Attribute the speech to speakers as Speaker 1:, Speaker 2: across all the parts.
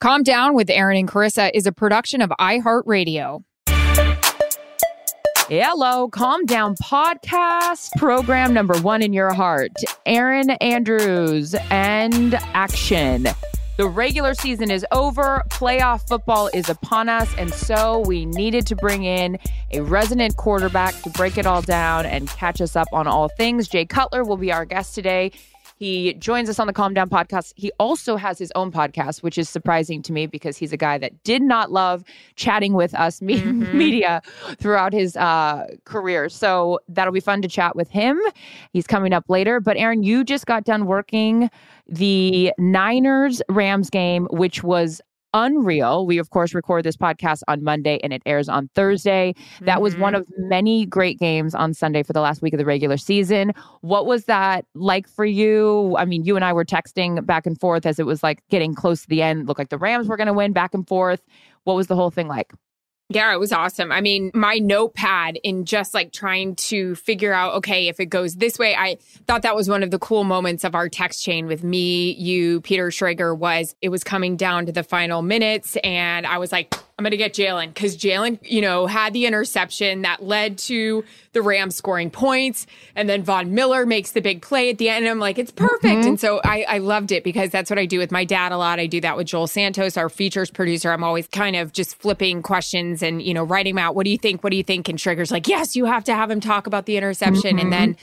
Speaker 1: Calm Down with Erin and Charissa is a production of iHeartRadio.
Speaker 2: Hello, Calm Down podcast, program number one in your heart. Erin Andrews and action. The regular season is over, playoff football is upon us, and so we needed to bring in a resident quarterback to break it all down and catch us up on all things. Jay Cutler will be our guest today. He joins us on the Calm Down podcast. He also has his own podcast, which is surprising to me because he's a guy that did not love chatting with us me-
Speaker 1: Mm-hmm.
Speaker 2: media throughout his uh, career. So that'll be fun to chat with him. He's coming up later. But Erin, you just got done working the Niners Rams game, which was unreal. We, of course, record this podcast on Monday and it airs on Thursday. That was one mm-hmm. of many great games on Sunday for the last week of the regular season. What was that like for you? I mean, you and I were texting back and forth as it was like getting close to the end. Looked like the Rams were going to win back and forth. What was the whole thing like?
Speaker 1: Yeah, it was awesome. I mean, my notepad in just like trying to figure out, okay, if it goes this way, I thought that was one of the cool moments of our text chain with me, you, Peter Schrager, was it was coming down to the final minutes. And I was like, I'm going to get Jalen because Jalen, you know, had the interception that led to the Rams scoring points. And then Von Miller makes the big play at the end. And I'm like, it's perfect. Mm-hmm. And so I, I loved it because that's what I do with my dad a lot. I do that with Joel Santos, our features producer. I'm always kind of just flipping questions and, you know, writing them out. What do you think? What do you think? And Trigger's like, yes, you have to have him talk about the interception. And mm-hmm. then,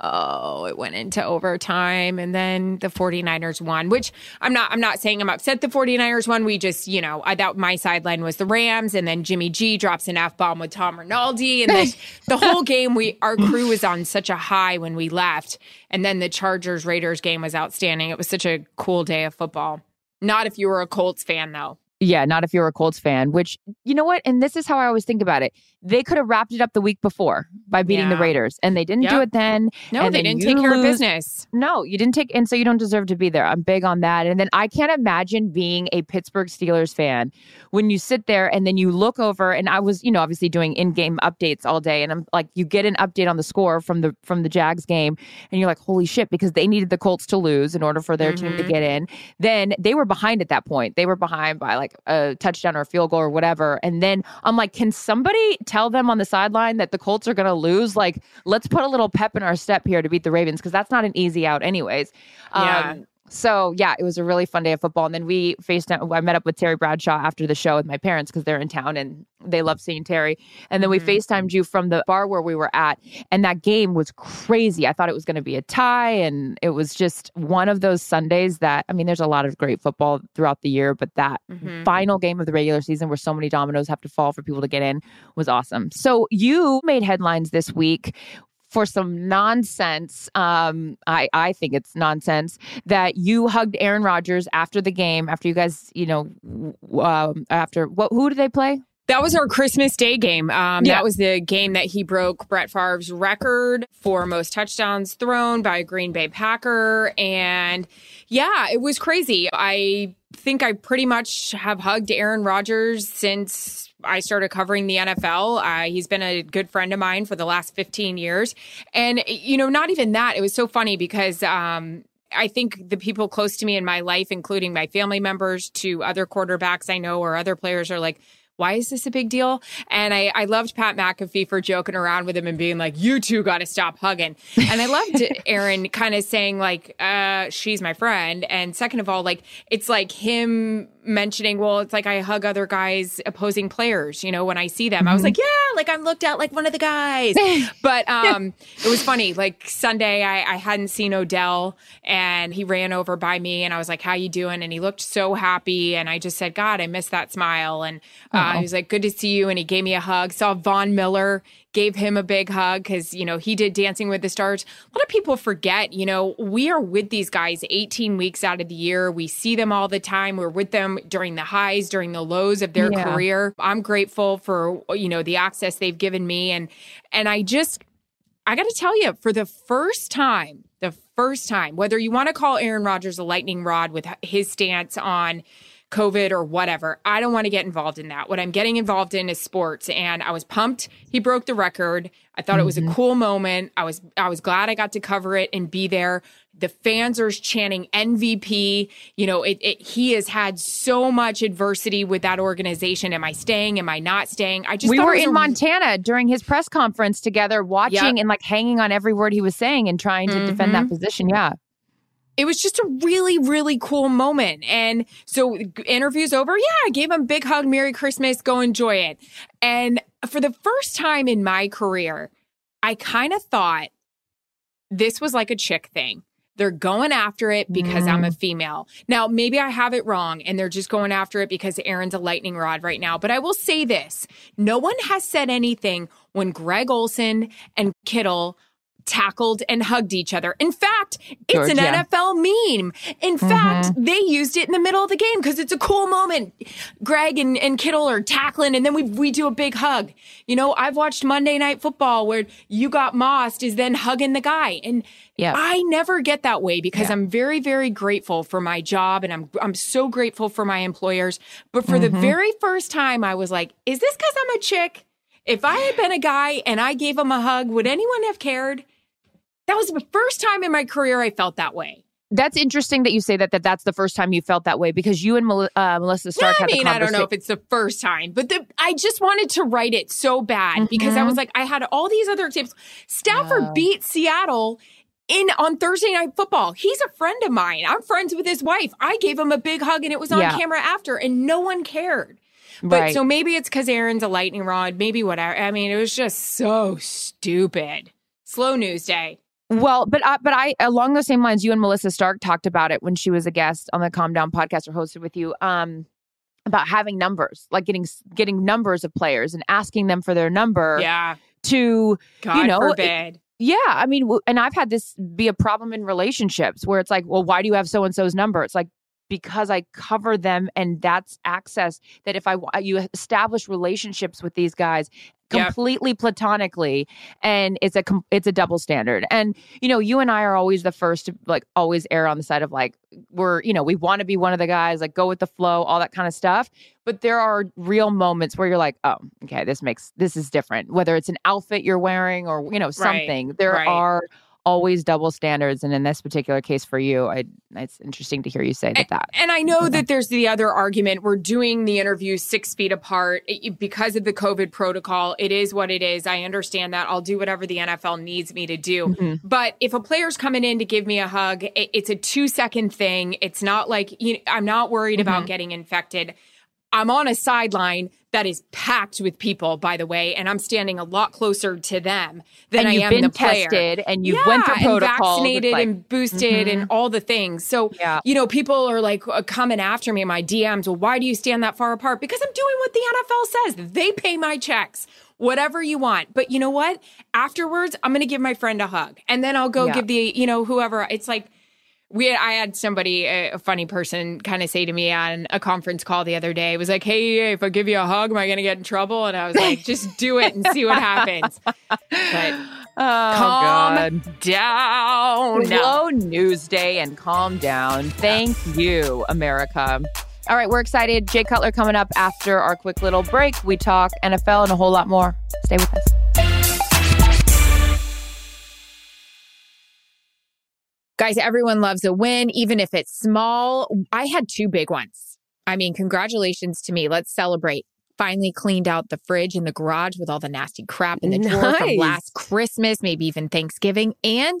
Speaker 1: oh, it went into overtime and then the 49ers won, which I'm not, I'm not saying I'm upset the 49ers won. We just, you know, I thought my sideline was the Rams and then Jimmy G drops an F bomb with Tom Rinaldi. And then the whole game, we, our crew was on such a high when we left. And then the Chargers Raiders game was outstanding. It was such a cool day of football. Not if you were a Colts fan though.
Speaker 2: Yeah, not if you're a Colts fan, which, you know what? And this is how I always think about it. They could have wrapped it up the week before by beating the Raiders, and they didn't do it then.
Speaker 1: No,
Speaker 2: and
Speaker 1: they didn't take care of business.
Speaker 2: No, you didn't take, and so you don't deserve to be there. I'm big on that. And then I can't imagine being a Pittsburgh Steelers fan when you sit there and then you look over. And I was, you know, obviously doing in-game updates all day, and I'm like, you get an update on the score from the from the Jags game, and you're like, holy shit, because they needed the Colts to lose in order for their team to
Speaker 1: Mhm.
Speaker 2: get in. Then they were behind at that point. They were behind by like a touchdown or a field goal or whatever. And then I'm like, can somebody tell them on the sideline that the Colts are going to lose? Like, let's put a little pep in our step here to beat the Ravens because that's not an easy out, anyways.
Speaker 1: Yeah.
Speaker 2: Um, so yeah, it was a really fun day of football. And then we faced. I met up with Terry Bradshaw after the show with my parents because they're in town and they love seeing Terry. And then we
Speaker 1: Mhm.
Speaker 2: FaceTimed you from the bar where we were at, and that game was crazy. I thought it was going to be a tie, and it was just one of those Sundays that I mean, there's a lot of great football throughout the year, but that
Speaker 1: Mhm.
Speaker 2: final game of the regular season where so many dominoes have to fall for people to get in was awesome. So you made headlines this week for some nonsense. Um, I I think it's nonsense that you hugged Aaron Rodgers after the game after you guys you know um, after what who did they play?
Speaker 1: That was our Christmas Day game. Um,
Speaker 2: Yeah.
Speaker 1: That was the game that he broke Brett Favre's record for most touchdowns thrown by a Green Bay Packer. And yeah, it was crazy. I think I pretty much have hugged Aaron Rodgers since I started covering the NFL. Uh, he's been a good friend of mine for the last 15 years. And, you know, not even that. It was so funny because, um, I think the people close to me in my life, including my family members to other quarterbacks I know or other players, are like, why is this a big deal? And I, I loved Pat McAfee for joking around with him and being like, you two got to stop hugging. And I loved Aaron kind of saying, like, uh, she's my friend. And second of all, like, it's like him mentioning, well, it's like I hug other guys, opposing players, you know, when I see them. I was like, yeah, like I'm looked at like one of the guys. but um, it was funny. Like Sunday, I, I hadn't seen Odell and he ran over by me and I was like, how you doing? And he looked so happy. And I just said, God, I miss that smile. And uh, he was like, good to see you. And he gave me a hug. Saw Von Miller gave him a big hug because you know he did dancing with the stars. A lot of people forget you know we are with these guys 18 weeks out of the year. We see them all the time. We're with them during the highs during the lows of their
Speaker 2: Yeah.
Speaker 1: career. I'm grateful for you know the access they've given me. And and i just I got to tell you, for the first time, the first time, whether you want to call Aaron Rodgers a lightning rod with his stance on COVID or whatever, I don't want to get involved in that. What I'm getting involved in is sports, and I was pumped. He broke the record. I thought it was a mm-hmm. cool moment. I was I was glad I got to cover it and be there. The fans are chanting MVP. You know, it, it he has had so much adversity with that organization. Am I staying? Am I not staying? I just
Speaker 2: we were in
Speaker 1: a-
Speaker 2: Montana during his press conference together, watching
Speaker 1: Yep.
Speaker 2: and like hanging on every word he was saying and trying to mm-hmm. defend that position. Yeah.
Speaker 1: It was just a really, really cool moment. And so interviews over. Yeah, I gave him a big hug. Merry Christmas. Go enjoy it. And for the first time in my career, I kind of thought this was like a chick thing. They're going after it because I'm a mm. female. Now, maybe I have it wrong and they're just going after it because Aaron's a lightning rod right now. But I will say this no one has said anything when Greg Olsen and Kittle tackled and hugged each other. In fact, it's an
Speaker 2: Georgia.
Speaker 1: NFL meme. In mm-hmm. fact, they used it in the middle of the game because it's a cool moment. Greg and, and Kittle are tackling and then we, we do a big hug. You know, I've watched Monday Night Football where you got Mossed is then hugging the guy. And
Speaker 2: Yeah.
Speaker 1: I never get that way because
Speaker 2: Yeah.
Speaker 1: I'm very, very grateful for my job and I'm I'm so grateful for my employers. But for the mm-hmm. very first time I was like, is this because I'm a chick? If I had been a guy and I gave him a hug, would anyone have cared? That was the first time in my career I felt that way.
Speaker 2: That's interesting that you say that, that that's the first time you felt that way because you and Mel- uh, Melissa Stark
Speaker 1: I
Speaker 2: had
Speaker 1: mean, I don't know if it's the first time, but the, I just wanted to write it so bad because
Speaker 2: Mm-hmm.
Speaker 1: I was like, I had all these other tips. Stafford beat Seattle in on Thursday night football. He's a friend of mine. I'm friends with his wife. I gave him a big hug and it was on
Speaker 2: Yeah.
Speaker 1: camera after and no one cared. But
Speaker 2: Right.
Speaker 1: so maybe it's because Aaron's a lightning rod, maybe whatever. I mean, it was just so stupid. Slow news day.
Speaker 2: Well, but I, but I along those same lines, you and Melissa Stark talked about it when she was a guest on the Calm Down podcast or hosted with you. Um, about having numbers, like getting getting numbers of players and asking them for their number
Speaker 1: Yeah.
Speaker 2: to
Speaker 1: God
Speaker 2: know, it- Yeah, I mean, and I've had this be a problem in relationships where it's like, well, why do you have so and so's number? It's like because I cover them, and that's access that if I you establish relationships with these guys
Speaker 1: Yep.
Speaker 2: completely platonically, and it's a it's a double standard. And you know, you and I are always the first to like always err on the side of like we're you know we want to be one of the guys, like go with the flow, all that kind of stuff. But there are real moments where you're like, oh, okay, this makes this is different. Whether it's an outfit you're wearing or you know something, there
Speaker 1: right.
Speaker 2: are always double standards. And in this particular case for you, I it's interesting to hear you say that. that.
Speaker 1: And I know that there's the other argument. We're doing the interview six feet apart It- because of the COVID protocol. It is what it is. I understand that. I'll do whatever the NFL needs me to do.
Speaker 2: Mm-hmm.
Speaker 1: But if a player's coming in to give me a hug, it- it's a two second thing. It's not like you I'm not worried
Speaker 2: Mm-hmm.
Speaker 1: about getting infected. I'm on a sideline. That is packed with people, by the way, and I'm standing a lot closer to them than
Speaker 2: and
Speaker 1: I
Speaker 2: you've
Speaker 1: am
Speaker 2: been
Speaker 1: the player.
Speaker 2: tested and you
Speaker 1: yeah,
Speaker 2: went through
Speaker 1: and vaccinated
Speaker 2: like,
Speaker 1: and boosted and all the things. So,
Speaker 2: Yeah.
Speaker 1: you know, people are like uh, coming after me in my DMs. Well, why do you stand that far apart? Because I'm doing what the NFL says. They pay my checks. Whatever you want. But you know what? Afterwards, I'm going to give my friend a hug. And then I'll go
Speaker 2: Yeah.
Speaker 1: give the, you know, whoever. It's like we I had somebody a, a funny person kind of say to me on a conference call the other day. Was like, "Hey, if I give you a hug, am I going to get in trouble?" And I was like, "Just do it and see what happens." But
Speaker 2: oh,
Speaker 1: calm
Speaker 2: God.
Speaker 1: down. No.
Speaker 2: Slow news day and calm down. Thank you, America. All right, we're excited. Jay Cutler coming up after our quick little break. We talk NFL and a whole lot more. Stay with us.
Speaker 1: Guys, everyone loves a win, even if it's small. I had two big ones. I mean, congratulations to me. Let's celebrate. Finally cleaned out the fridge and the garage with all the nasty crap in the drawer from last Christmas, maybe even Thanksgiving. And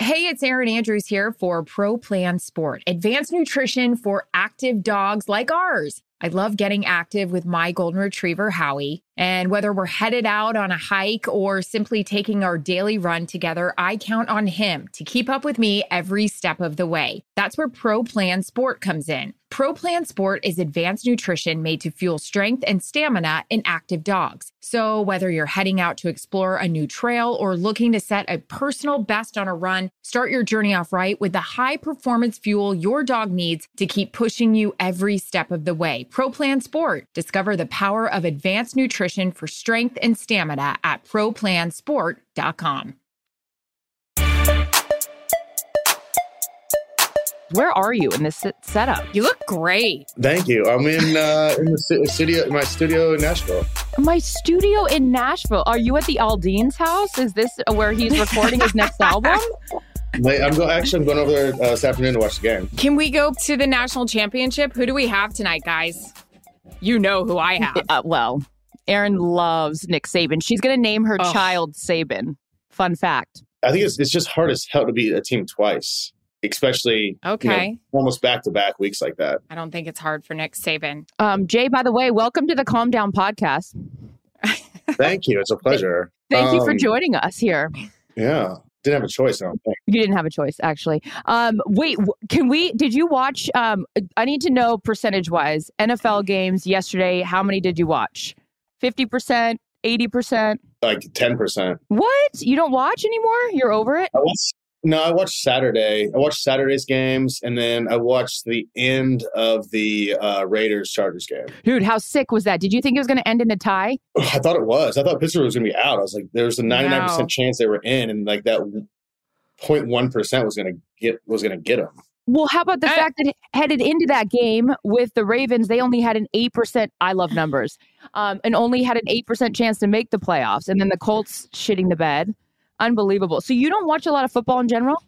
Speaker 1: Hey, it's Erin Andrews here for Pro Plan Sport, advanced nutrition for active dogs like ours. I love getting active with my golden retriever, Howie. And whether we're headed out on a hike or simply taking our daily run together, I count on him to keep up with me every step of the way. That's where Pro Plan Sport comes in. Pro Plan Sport is advanced nutrition made to fuel strength and stamina in active dogs. So, whether you're heading out to explore a new trail or looking to set a personal best on a run, start your journey off right with the high performance fuel your dog needs to keep pushing you every step of the way. Pro Plan Sport. Discover the power of advanced nutrition for strength and stamina at ProPlansport.com.
Speaker 2: Where are you in this setup?
Speaker 1: You look great.
Speaker 3: Thank you. I'm in uh, in the studio, in my studio in Nashville.
Speaker 2: My studio in Nashville. Are you at the Aldean's house? Is this where he's recording his next album?
Speaker 3: Like, I'm go- actually I'm going over there uh, this afternoon to watch the game.
Speaker 1: Can we go to the national championship? Who do we have tonight, guys? You know who I have.
Speaker 2: Uh, well, Erin loves Nick Saban. She's going to name her
Speaker 1: Oh.
Speaker 2: child Saban. Fun fact.
Speaker 3: I think it's it's just hard as hell to beat a team twice, especially you know,
Speaker 1: Okay.
Speaker 3: almost back to back weeks like that.
Speaker 1: I don't think it's hard for Nick Saban.
Speaker 2: Um, Jay, by the way, welcome to the Calm Down podcast.
Speaker 3: Thank you. It's a pleasure.
Speaker 2: Thank you for
Speaker 3: Um,
Speaker 2: joining us here.
Speaker 3: Yeah, didn't have a choice. I don't think.
Speaker 2: You didn't have a choice, actually. Um, wait, can we? Did you watch? Um, I need to know percentage wise NFL games yesterday. How many did you watch? Fifty percent, eighty percent.
Speaker 3: Like ten percent.
Speaker 2: What? You don't watch anymore? You're over it?
Speaker 3: I. No, I watched Saturday. I watched Saturday's games, and then I watched the end of the uh, Raiders Chargers game.
Speaker 2: Dude, how sick was that? Did you think it was going to end in a tie?
Speaker 3: I thought it was. I thought Pittsburgh was going to be out. I was like, there's a ninety nine
Speaker 1: No.
Speaker 3: percent chance they were in, and like that 0.1 percent was going to get was going to get them.
Speaker 2: Well, how about the
Speaker 1: I-
Speaker 2: fact that headed into that game with the Ravens, they only had an 8%, I love numbers, um, and only had an 8% chance to make the playoffs. And then the Colts shitting the bed. Unbelievable. So you don't watch a lot of football in general?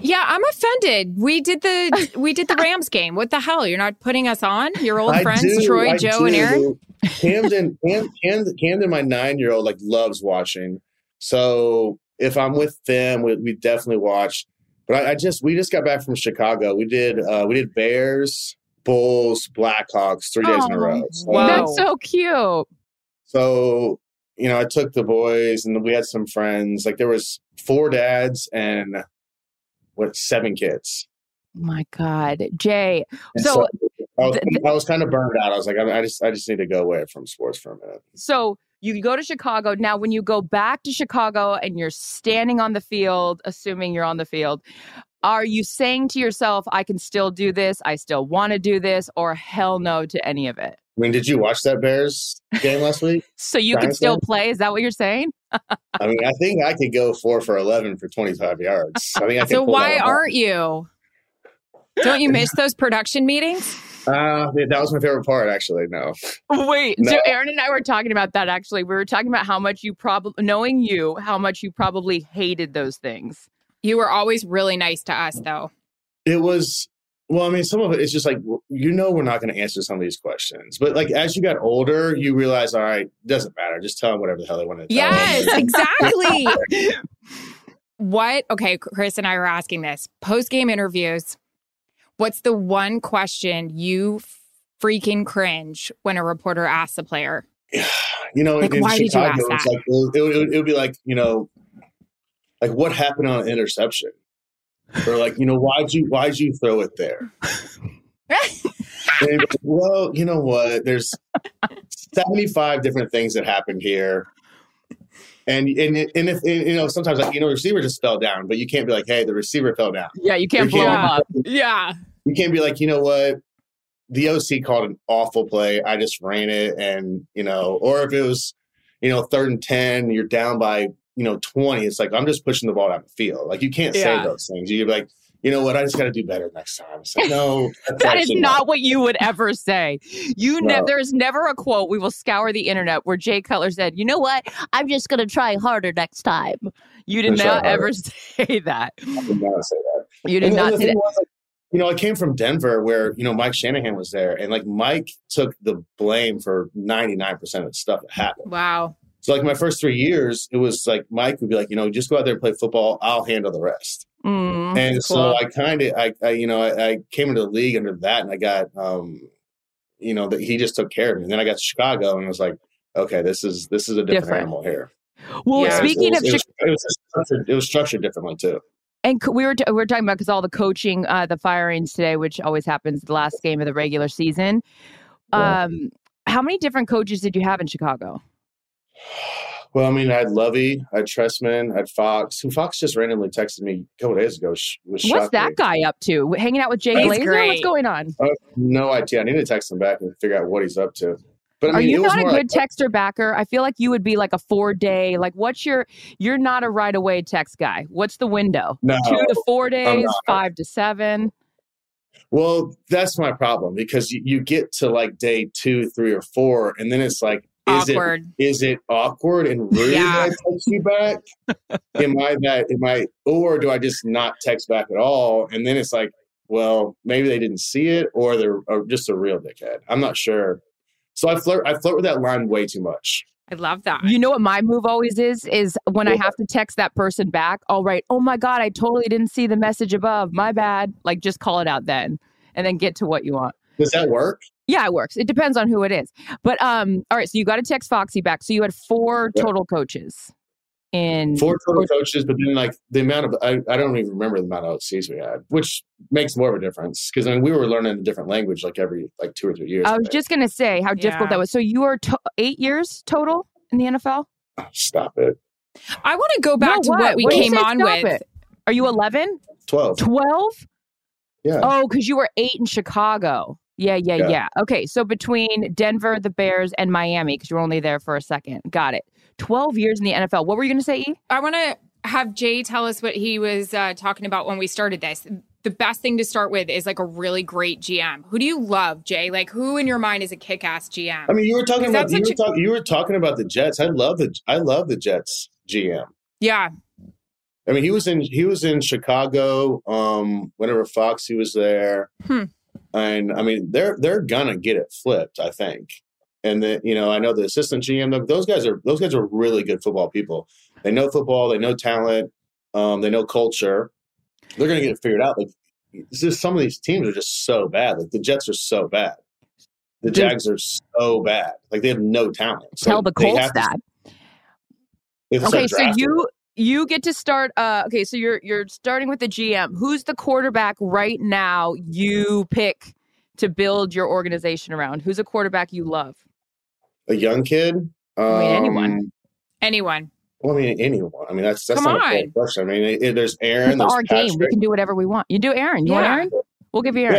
Speaker 1: Yeah, I'm offended. We did the we did the Rams game. What the hell? You're not putting us on? Your old
Speaker 3: I
Speaker 1: friends,
Speaker 3: do,
Speaker 1: Troy,
Speaker 3: I
Speaker 1: Joe, and. Erin?
Speaker 3: Camden, Camden, Camden, my nine year old, like loves watching. So if I'm with them, we, we definitely watch. But I, I just we just got back from Chicago. We did uh, we did Bears, Bulls, Blackhawks three days in a row. So,
Speaker 1: wow.
Speaker 2: That's so cute.
Speaker 3: so you know, I took the boys and we had some friends. Like there was four dads and what seven kids.
Speaker 2: My God, Jay.
Speaker 3: And
Speaker 2: So,
Speaker 3: I was,
Speaker 2: th-
Speaker 3: I was kind of burned out. I was like, I, I just I just need to go away from sports for a minute.
Speaker 2: So you go to Chicago. Now, when you go back to Chicago and you're standing on the field, assuming you're on the field, are you saying to yourself, I can still do this? I still want to do this, or hell no to any of it?
Speaker 3: I mean, did you watch that Bears game last week?
Speaker 2: So you can still
Speaker 3: fan?
Speaker 2: play? Is that what you're saying?
Speaker 3: I mean, I think I could go four for eleven for twenty five yards. I think I could
Speaker 1: So why aren't you? Don't you miss those production meetings?
Speaker 3: Uh, that was my favorite part, actually. No,
Speaker 2: Wait, so Erin and I were talking about that actually. We were talking about how much you probably, knowing you, how much you probably hated those things.
Speaker 1: You were always really nice to us, though.
Speaker 3: it was. Well, I mean, some of it is just like you know we're not going to answer some of these questions, but like as you got older, you realize, all right, doesn't matter. Just tell them whatever the hell they want to. tell
Speaker 1: Yes, exactly. what? Okay, Chris and I were asking this post game interviews. What's the one question you freaking cringe when a reporter asks a player?
Speaker 3: you know,
Speaker 1: Like,
Speaker 3: in
Speaker 1: why did you
Speaker 3: Chicago,
Speaker 1: ask
Speaker 3: it's
Speaker 1: that?
Speaker 3: like it would, it, would, it would be like you know, like what happened on an interception, or like you know, why'd you why'd you throw it there? And, well, you know what? There's 75 different things that happened here. And and and if and, you know sometimes like you know the receiver just fell down, but you can't be like, hey, the receiver fell down.
Speaker 2: Yeah, you can't
Speaker 3: You
Speaker 2: blow
Speaker 3: can't-
Speaker 2: them up.
Speaker 1: Yeah.
Speaker 3: You can't be like, you know what, the OC called an awful play. I just ran it, and you know, or if it was, you know, third and ten, you're down by you know twenty. It's like I'm just pushing the ball down the field. Like you can't say those things. You're like, you know what, I just got to do better next time. It's like no,
Speaker 2: That is
Speaker 3: actually
Speaker 2: not what you would ever say. You
Speaker 3: No.
Speaker 2: never. There is never a quote. We will scour the internet where Jay Cutler said, "You know what? I'm just going to try harder next time." You did not ever say that.
Speaker 3: I did not say that.
Speaker 2: You did
Speaker 3: And
Speaker 2: not say that.
Speaker 3: was, like, you know, I came from Denver where, you know, Mike Shanahan was there and like Mike took the blame for 99% of the stuff that happened.
Speaker 1: Wow.
Speaker 3: So like my first three years, it was like Mike would be like, you know, just go out there and play football. I'll handle the rest.
Speaker 2: Mm.
Speaker 3: and
Speaker 1: cool.
Speaker 3: so I kind of, I, I, you know, I, I came into the league under that and I got, um, you know, that he just took care of me. And then I got to Chicago and it was like, okay, this is, this is a different,
Speaker 2: Different.
Speaker 3: animal here.
Speaker 2: Well,
Speaker 1: Yeah.
Speaker 2: speaking
Speaker 3: it
Speaker 2: of
Speaker 3: was,
Speaker 2: Chicago.
Speaker 3: it was, it was, structured, it was structured differently too.
Speaker 2: And we were t- we were talking about because all the coaching, uh, the firings today, which always happens the last game of the regular season.
Speaker 3: Yeah.
Speaker 2: Um, how many different coaches did you have in Chicago?
Speaker 3: Well, I mean, I had Lovie, I had Trestman, I had Fox. Who Fox just randomly texted me a couple days ago. sh- Was
Speaker 2: What's
Speaker 3: shocked
Speaker 2: that
Speaker 3: me.
Speaker 2: guy up to? Hanging out with Jay
Speaker 1: He's
Speaker 2: Glazer? What's going on?
Speaker 3: I no idea. I need to text him back and figure out what he's up to. But I
Speaker 2: Are you
Speaker 3: it was
Speaker 2: not a good
Speaker 3: like,
Speaker 2: texter backer? I feel like you would be like a four day. Like, what's your? You're not a right away text guy. What's the window?
Speaker 3: no.
Speaker 2: Two to four days, five to seven.
Speaker 3: Well, that's my problem because you, you get to like day two, three, or four, and then it's like, is
Speaker 1: Awkward.
Speaker 3: it is it awkward and rude
Speaker 1: Yeah.
Speaker 3: I text you back? am I that? Am I, or do I just not text back at all? And then it's like, well, maybe they didn't see it, or they're or just a real dickhead. I'm not sure. So I flirt. I flirt with that line way too much.
Speaker 1: I love that.
Speaker 2: You know what my move always is? Is when I have to text that person back, I'll write, "Oh my god, I totally didn't see the message above. My bad." Like, just call it out then, and then get to what you want.
Speaker 3: Does that work?
Speaker 2: Yeah, it works. It depends on who it is. But um, all right. So you got to text Foxy back. So you had four
Speaker 3: Yeah.
Speaker 2: total coaches in
Speaker 3: Four total coaches, but then like the amount of I, I don't even remember the amount of OCs we had, which makes more of a difference because I mean, we were learning a different language like every like two or three years.
Speaker 2: I was
Speaker 3: right?
Speaker 2: just gonna say how difficult that was. So you were to- eight years total in the NFL.
Speaker 3: Oh, stop it.
Speaker 1: I want to go back
Speaker 2: No,
Speaker 1: to
Speaker 2: what?
Speaker 1: what we
Speaker 2: What
Speaker 1: came on with.
Speaker 2: it? Are you 11?
Speaker 3: Twelve.
Speaker 2: 12?
Speaker 3: Yeah.
Speaker 2: Oh, because you were eight in Chicago. Yeah, yeah, yeah,
Speaker 3: Yeah.
Speaker 2: Okay, so between Denver, the Bears, and Miami, because you were only there for a second. Got it. 12 years in the NFL. What were you going to say, E?
Speaker 1: I want to have Jay tell us what he was uh, talking about when we started this. The best thing to start with is like a really great GM. Who do you love, Jay? Like who in your mind is a kick-ass GM?
Speaker 3: I mean, you were talking about you were,
Speaker 1: a-
Speaker 3: talk, you were talking about the Jets. I love the I love the Jets GM.
Speaker 1: yeah,
Speaker 3: I mean, he was in he was in Chicago. Um, whenever Foxy was there,
Speaker 1: Hmm.
Speaker 3: And I mean, they're they're gonna get it flipped. I think. And then you know, I know the assistant GM. th- Those guys are those guys are really good football people. They know football. They know talent. Um, they know culture. They're gonna get it figured out. Like, is some of these teams are just so bad. Like the Jets are so bad. The. Jags are so bad. Like they have no talent. So
Speaker 2: Tell the Colts
Speaker 3: to-
Speaker 2: that. Okay, so you you get to start. Uh, okay, so you're you're starting with the GM. Who's the quarterback right now? You pick to build your organization around. Who's a quarterback you love?
Speaker 3: a young kid.
Speaker 2: I mean, anyone.
Speaker 3: Um,
Speaker 1: Anyone.
Speaker 3: Well, I mean, anyone. I mean, that's that's
Speaker 1: Come
Speaker 3: not a fair question. I mean, it, it- there's Aaron.
Speaker 2: It's
Speaker 3: There's
Speaker 2: our game. We can do whatever we want. You do Aaron. You want
Speaker 1: Yeah.
Speaker 2: Aaron? We'll give you Aaron.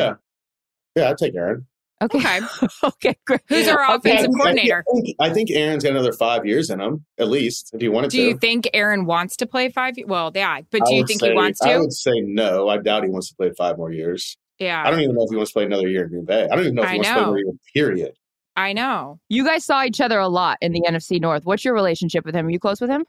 Speaker 3: Yeah, yeah, I'd take Aaron.
Speaker 2: Okay.
Speaker 1: Okay.
Speaker 2: okay. Great.
Speaker 1: Who's our
Speaker 2: Okay.
Speaker 1: offensive
Speaker 3: I
Speaker 1: coordinator?
Speaker 3: I think, I think Aaron's got another five years in him, at least, if he wanted
Speaker 1: Do
Speaker 3: to.
Speaker 1: Do you think Aaron wants to play five? Well, yeah, but do you think
Speaker 3: say-
Speaker 1: he wants to?
Speaker 3: I would say no. I doubt he wants to play five more years.
Speaker 1: Yeah.
Speaker 3: I don't even know if he wants to play another year in Green Bay. I don't even know if
Speaker 1: I
Speaker 3: he wants to play
Speaker 1: know.
Speaker 3: another year. Period.
Speaker 1: I know.
Speaker 2: You guys saw each other a lot in the NFC North. What's your relationship with him? Are you close with him?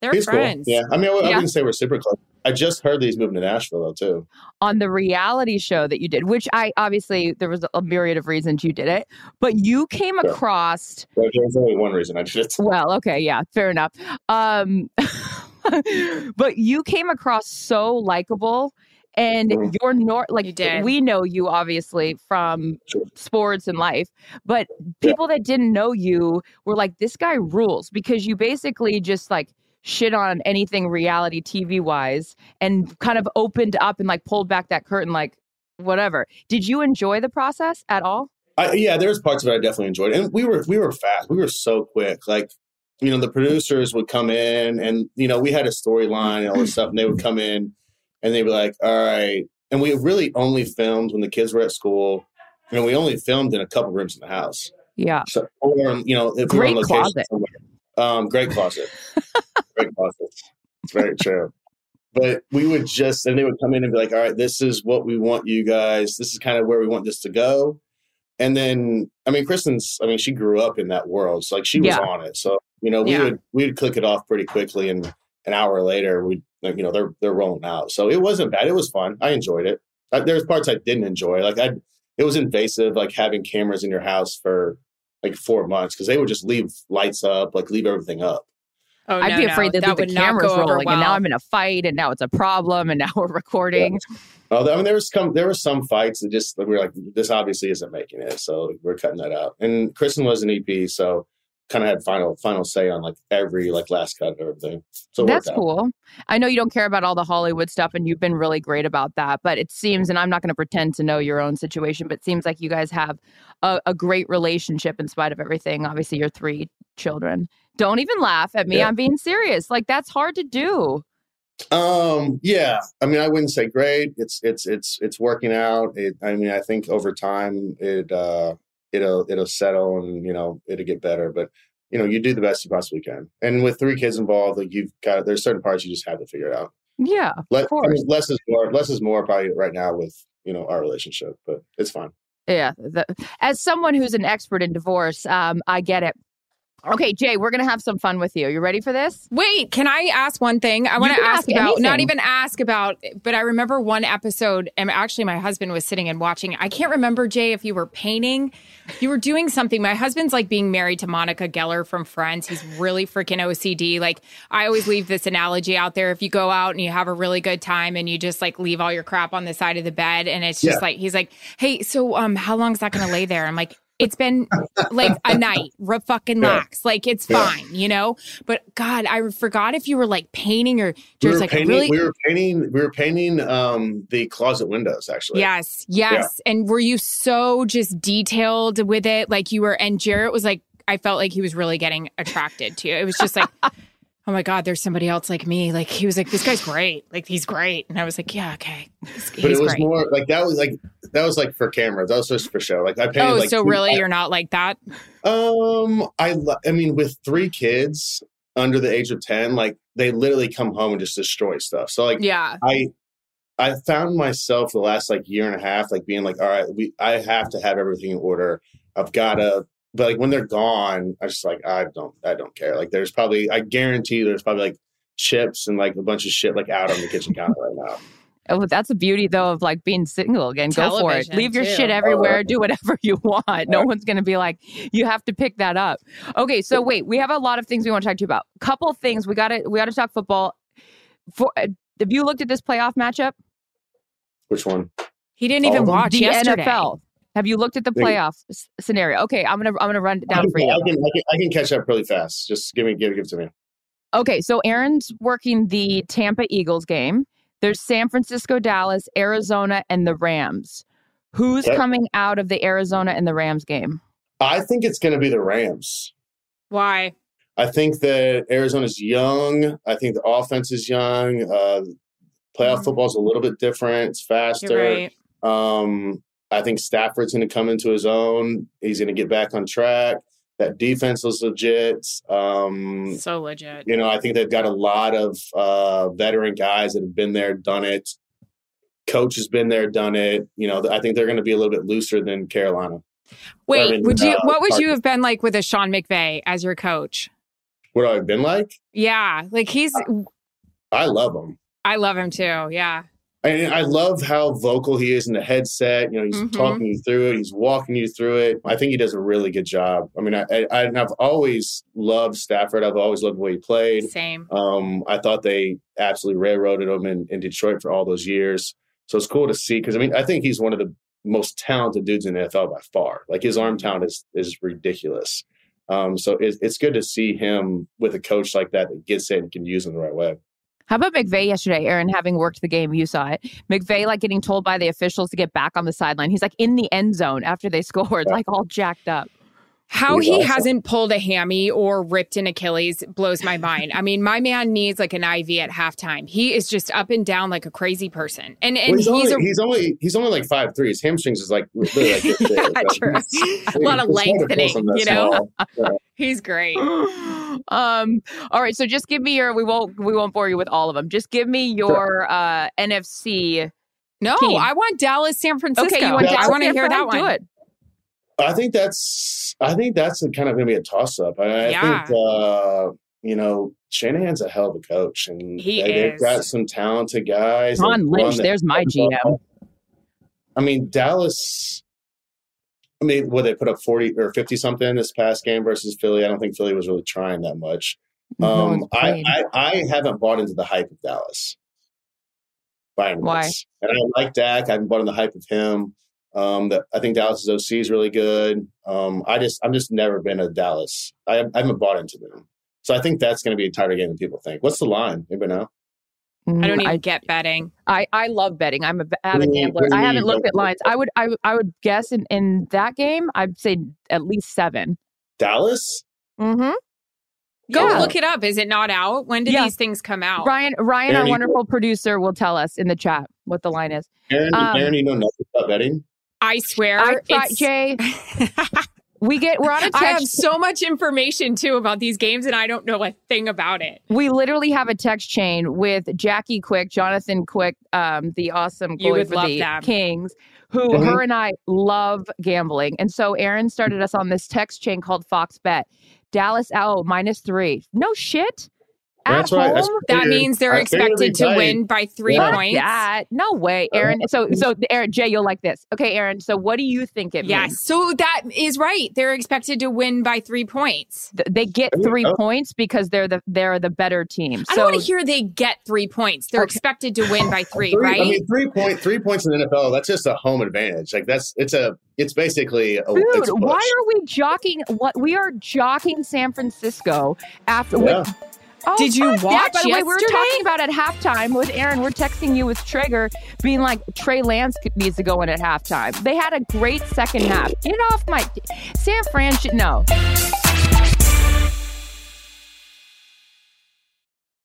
Speaker 1: They're
Speaker 3: He's
Speaker 1: friends.
Speaker 3: cool. Yeah, I mean, I, I
Speaker 2: Yeah.
Speaker 3: wouldn't say we're super close. I just heard that he's moving to Nashville though too.
Speaker 2: On the reality show that you did, which I obviously there was a myriad of reasons you did it, but you came
Speaker 3: Sure.
Speaker 2: across
Speaker 3: There's only one reason I did it.
Speaker 2: Well, okay, yeah, fair enough. Um, but you came across so likable, and
Speaker 3: Mhm.
Speaker 2: you're nor like
Speaker 1: You did.
Speaker 2: we know you obviously from
Speaker 3: Sure.
Speaker 2: sports and life, but people that didn't know you were like, "This guy rules," because you basically just like shit on anything reality TV wise, and kind of opened up and like pulled back that curtain, like whatever. Did you enjoy the process at all?
Speaker 3: I, yeah, there's parts of it I definitely enjoyed, and we were we were fast. We were so quick. Like, you know, the producers would come in, and you know, we had a storyline and all this stuff, and they would come in, and they'd be like, "All right," and we really only filmed when the kids were at school, and we only filmed in a couple rooms in the house.
Speaker 2: Yeah,
Speaker 3: So, or you know, if we were
Speaker 2: Great
Speaker 3: on location. Um, great closet, great closet. It's very true. But we would just, and they would come in and be like, "All right, this is what we want you guys. This is kind of where we want this to go." And then, I mean, Kristin's, I mean, she grew up in that world, so like she was
Speaker 2: Yeah.
Speaker 3: on it. So you know, we
Speaker 1: Yeah.
Speaker 3: would we would click it off pretty quickly, and an hour later, we, like, you know, they're they're rolling out. So it wasn't bad. It was fun. I enjoyed it. There's parts I didn't enjoy. Like I, it was invasive, like having cameras in your house for like four months because they would just leave lights up, like leave everything up.
Speaker 1: Oh,
Speaker 2: I'd
Speaker 1: no,
Speaker 2: be
Speaker 1: no,
Speaker 2: afraid that,
Speaker 1: that
Speaker 2: the
Speaker 1: would not
Speaker 2: cameras
Speaker 1: go over
Speaker 2: rolling, and now. I'm in a fight, and now it's a problem, and now we're recording.
Speaker 3: Although I mean, there was some there were some fights that just we were like, this obviously isn't making it, so we're cutting that out. And Kristin was an EP, so kind of had final final say on like every like last cut of everything. So
Speaker 2: That's cool. I know you don't care about all the Hollywood stuff, and you've been really great about that. But it seems, and I'm not going to pretend to know your own situation, but it seems like you guys have a, a great relationship in spite of everything. Obviously, your three children. Don't even laugh at me.
Speaker 3: Yeah.
Speaker 2: I'm being serious. Like that's hard to do.
Speaker 3: Um, yeah, I mean, I wouldn't say great. It's it's it's it's working out. It, I mean, I think over time it uh it'll it'll settle and you know it'll get better. But you know, you do the best you possibly can. And with three kids involved, like you've got there's certain parts you just have to figure it out.
Speaker 2: Yeah,
Speaker 3: Let, I
Speaker 2: course.
Speaker 3: mean, less is more. Less is more probably right now with you know our relationship, but it's fine.
Speaker 2: yeah. The, as someone who's an expert in divorce, um, I get it. Okay, Jay, we're gonna have some fun with you. You ready for this?
Speaker 1: Wait, can I ask one thing? I want to ask,
Speaker 2: ask
Speaker 1: about not even ask about, but I remember one episode, and actually my husband was sitting and watching. I can't remember Jay if you were painting, you were doing something. My husband's like being married to Monica Geller from Friends. He's really freaking OCD. Like I always leave this analogy out there: if you go out and you have a really good time and you just like leave all your crap on the side of the bed, and it's just
Speaker 3: Yeah.
Speaker 1: like he's like, "Hey, so um, how long is that going to lay there?" I'm like. It's been like a night, re- fucking lax. Like it's fine, you know. But God, I forgot if you were like painting or just
Speaker 3: were
Speaker 1: like
Speaker 3: painting.
Speaker 1: really.
Speaker 3: We were painting. We were painting um the closet windows actually.
Speaker 1: yes, yes. And were you so just detailed with it? Like you were, and Jarret was like, I felt like he was really getting attracted to you. It was just like, oh my God, there's somebody else like me. Like he was like, this guy's great. Like he's great. And I was like, yeah, okay. He's,
Speaker 3: But
Speaker 1: he's
Speaker 3: it was
Speaker 1: great.
Speaker 3: more like that was like that was like for camera. That was just for show. Like I painted.
Speaker 1: oh,
Speaker 3: like
Speaker 1: so really,
Speaker 3: I-
Speaker 1: you're not like that?
Speaker 3: Um, I I mean, with three kids under the age of ten, like they literally come home and just destroy stuff. So like
Speaker 1: Yeah.
Speaker 3: I I found myself the last like year and a half like being like, all right, we I have to have everything in order. I've gotta but like when they're gone, I just like I don't I don't care. Like there's probably I guarantee there's probably like chips and like a bunch of shit like out on the kitchen counter right now.
Speaker 2: Oh, that's the beauty though of like being single again. Go for it. Leave your
Speaker 1: too.
Speaker 2: shit everywhere. Do whatever you want. No
Speaker 3: Right.
Speaker 2: one's gonna be like, you have to pick that up. Okay, so wait, we have a lot of things we want to talk to you about. Couple things we gotta we gotta talk football. For uh, have you looked at this playoff matchup?
Speaker 3: Which one?
Speaker 1: He didn't
Speaker 3: All
Speaker 1: even watch
Speaker 2: the
Speaker 1: yesterday.
Speaker 2: NFL. Have you looked at the playoff s- scenario? Okay, I'm gonna I'm gonna run it
Speaker 3: I
Speaker 2: down
Speaker 3: can,
Speaker 2: for you.
Speaker 3: I can, I can I can catch up really fast. Just give me give give it to me.
Speaker 2: Okay, so Erin's working the Tampa Eagles game. There's San Francisco, Dallas, Arizona, and the Rams. Who's
Speaker 3: Yep.
Speaker 2: coming out of the Arizona and the Rams game?
Speaker 3: I think it's going to be the Rams.
Speaker 1: Why?
Speaker 3: I think that Arizona's young. I think the offense is young. Uh, playoff
Speaker 1: Mhm.
Speaker 3: football is a little bit different. It's faster.
Speaker 1: You're right.
Speaker 3: Um, I think Stafford's going to come into his own. He's going to get back on track. That defense was legit. Um,
Speaker 1: So legit.
Speaker 3: you know, I think they've got a lot of uh, veteran guys that have been there, done it. Coach has been there, done it. You know, I think they're going to be a little bit looser than Carolina.
Speaker 1: Wait,
Speaker 3: I mean,
Speaker 1: would you?
Speaker 3: uh,
Speaker 1: What would you have been like with a Sean McVay as your coach?
Speaker 3: What have I been like?
Speaker 1: Yeah, like he's.
Speaker 3: I love him.
Speaker 1: I love him too. Yeah.
Speaker 3: And I love how vocal he is in the headset. You know, he's
Speaker 1: Mhm.
Speaker 3: talking you through it. He's walking you through it. I think he does a really good job. I mean, I, I, I've always loved Stafford. I've always loved the way he played.
Speaker 1: Same.
Speaker 3: Um, I thought they absolutely railroaded him in, in Detroit for all those years. So it's cool to see because I mean, I think he's one of the most talented dudes in the NFL by far. Like his arm talent is is ridiculous. Um, so it's it's good to see him with a coach like that that gets it and can use him the right way.
Speaker 2: How about McVay yesterday, Erin, having worked the game? You saw it. McVay, like getting told by the officials to get back on the sideline. He's like in the end zone after they scored, like all jacked up.
Speaker 1: How he
Speaker 3: awesome.
Speaker 1: hasn't pulled a hammy or ripped an Achilles blows my mind. I mean, my man needs like an IV at halftime. He is just up and down like a crazy person. And and
Speaker 3: Well, he's,
Speaker 1: he's,
Speaker 3: only,
Speaker 1: a
Speaker 3: he's only he's only like five three. His hamstrings is like literally like.
Speaker 1: Yeah, true. a lot of
Speaker 3: It's hard to pull
Speaker 1: lengthening, you know.
Speaker 3: small.
Speaker 1: He's great.
Speaker 2: um all right so just give me your we won't we won't bore you with all of them just give me your uh nfc
Speaker 1: No,
Speaker 2: Team.
Speaker 1: I want Dallas, San Francisco.
Speaker 2: okay you want Dallas
Speaker 1: I want to hear
Speaker 2: Fran?
Speaker 1: that
Speaker 2: do
Speaker 1: one.
Speaker 2: it
Speaker 3: I think that's I think that's kind of going to be a toss up. I, I think uh, you know Shanahan's a hell of a coach, and
Speaker 1: He
Speaker 3: they,
Speaker 1: is.
Speaker 3: have got some talented guys. John
Speaker 2: Lynch,
Speaker 3: the-
Speaker 2: there's my GM.
Speaker 3: I mean Dallas. I mean, what they put up forty or fifty something this past game versus Philly. I don't think Philly was really trying that much.
Speaker 2: No
Speaker 3: Um, I. I I haven't bought into the hype of Dallas.
Speaker 2: Why?
Speaker 3: means. And I like Dak. I haven't bought into the hype of him. Um, that I think Dallas's OC is really good. Um, I just I'm just never been a Dallas. I, I haven't bought into them. So I think that's going to be a tighter game than people think. What's the line? Anybody know?
Speaker 1: I don't
Speaker 2: Mm,
Speaker 1: even get betting.
Speaker 2: I, I love betting. I'm a b- avid
Speaker 3: What do you-
Speaker 2: gambler. I haven't looked at lines. I would I, I would guess in, in that game, I'd say at least seven.
Speaker 3: Dallas?
Speaker 2: Mm-hmm.
Speaker 1: Go
Speaker 2: Yeah.
Speaker 1: look it up. Is it not out? When did
Speaker 2: Yeah.
Speaker 1: these things come out?
Speaker 2: Ryan Ryan, our
Speaker 3: Aaron, you-
Speaker 2: wonderful producer, will tell us in the chat what the line is.
Speaker 3: Erin,
Speaker 2: Um,
Speaker 3: Erin, you know nothing about betting?
Speaker 1: I swear.
Speaker 2: I try,
Speaker 1: it's-
Speaker 2: Jay. We get we're on a
Speaker 1: I have so much information too about these games, and I don't know a thing about it.
Speaker 2: we literally have a text chain with Jackie Quick, Jonathan Quick, um, the awesome
Speaker 1: You
Speaker 2: goalie
Speaker 1: would
Speaker 2: for
Speaker 1: love
Speaker 2: the
Speaker 1: them.
Speaker 2: Kings, who
Speaker 3: Mhm.
Speaker 2: her and I love gambling, and so Erin started us on this text chain called Fox Bet. Dallas oh minus three. No shit. At
Speaker 3: That's right.
Speaker 2: Home?
Speaker 1: That means they're
Speaker 3: I figured it'd be
Speaker 1: expected to win by three
Speaker 3: Yeah.
Speaker 1: points.
Speaker 2: that. No way, Erin. So, so Erin, Jay, you'll like this. Okay, Erin. So, what do you think it means?
Speaker 1: Yes, so that is right. They're expected to win by three points.
Speaker 2: Th- They get
Speaker 3: There you
Speaker 2: three
Speaker 3: oh.
Speaker 2: points because they're the they're the better team.
Speaker 1: I
Speaker 2: So,
Speaker 1: don't want to hear they get three points. They're
Speaker 2: Okay.
Speaker 1: expected to win by three,
Speaker 3: Three-
Speaker 1: right?
Speaker 3: I mean, three point three points in the NFL. That's just a home advantage. Like that's it's a it's basically a
Speaker 2: Dude,
Speaker 3: it's a push.
Speaker 2: why are we jockeying? What we are jockeying San Francisco after.
Speaker 3: Yeah.
Speaker 2: With, oh,
Speaker 1: Did you
Speaker 2: fuck. Yeah,
Speaker 1: watch
Speaker 2: by the way, we were talking about at halftime with Erin. We're texting you with Traeger, being like Trey Lance needs to go in at halftime. They had a great second half. Get off my San Fran. Should, no,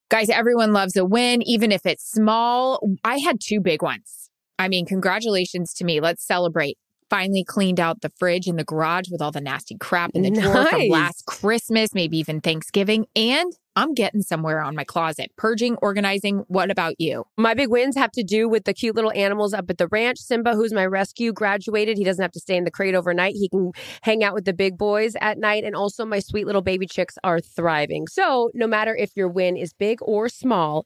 Speaker 1: Guys, everyone loves a win, even if it's small. I had two big ones. I mean, congratulations to me. Let's celebrate. Finally cleaned out the fridge in the garage with all the nasty crap in the drawer from last Christmas, maybe even Thanksgiving. And I'm getting somewhere on my closet. Purging, organizing. What about you?
Speaker 4: My big wins have to do with the cute little animals up at the ranch. Simba, who's my rescue, graduated. He doesn't have to stay in the crate overnight. He can hang out with the big boys at night. And also, my sweet little baby chicks are thriving. So, no matter if your win is big or small,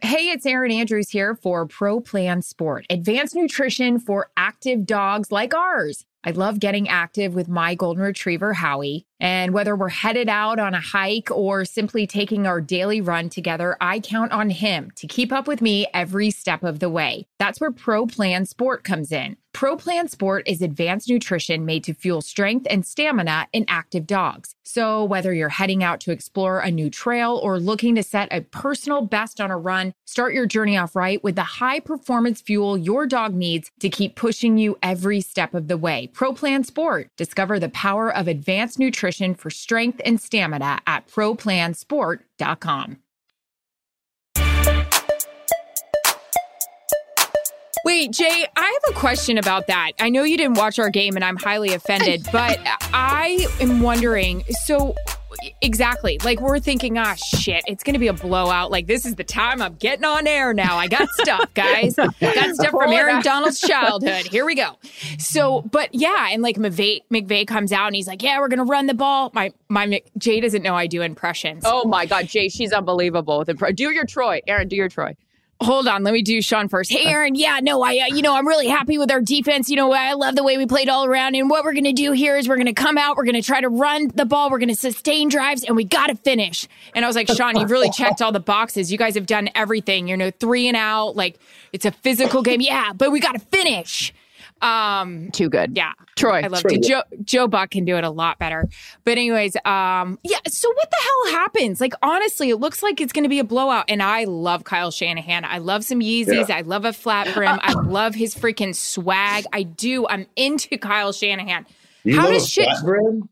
Speaker 1: Hey, it's Erin Andrews here for Pro Plan Sport, advanced nutrition for active dogs like ours. I love getting active with my golden retriever, Howie. And whether we're headed out on a hike or simply taking our daily run together, I count on him to keep up with me every step of the way. That's where Pro Plan Sport comes in. Pro Plan Sport is advanced nutrition made to fuel strength and stamina in active dogs. So, whether you're heading out to explore a new trail or looking to set a personal best on a run, start your journey off right with the high performance fuel your dog needs to keep pushing you every step of the way. Pro Plan Sport. Discover the power of advanced nutrition for strength and stamina at ProPlansport.com. Wait, Jay, I have a question about that. I know you didn't watch our game and I'm highly offended, but I am wondering so exactly like we're thinking ah shit it's gonna be a blowout like this is the time i'm getting on air now i got stuff guys got stuff from aaron donald's childhood here we go so but yeah and like McVay McVay comes out and he's like yeah we're gonna run the ball my my jay doesn't know i do impressions
Speaker 2: Oh my God, Jay, she's unbelievable. with impro- Do your Troy, Erin. Do your Troy.
Speaker 1: Hold on, let me do Sean first. Hey, Erin. Yeah, no, I, uh, you know, I'm really happy with our defense. You know, I love the way we played all around. And what we're going to do here is we're going to come out, we're going to try to run the ball, we're going to sustain drives, and we got to finish. And I was like, Sean, you've really checked all the boxes. You guys have done everything. You know, three and out. Like it's a physical game. Yeah, but we got to finish. Um,
Speaker 2: Too good.
Speaker 1: yeah,
Speaker 2: Troy.
Speaker 1: I love it. Joe Joe Buck can do it a lot better. But anyways, um, yeah. So what the hell happens? Like honestly, it looks like it's going to be a blowout. And I love Kyle Shanahan. I love some Yeezys. I love a flat brim. I love his freaking swag. I do. I'm into Kyle Shanahan.
Speaker 3: You
Speaker 1: How
Speaker 3: love
Speaker 1: does
Speaker 3: a
Speaker 1: shit?
Speaker 3: flat brim?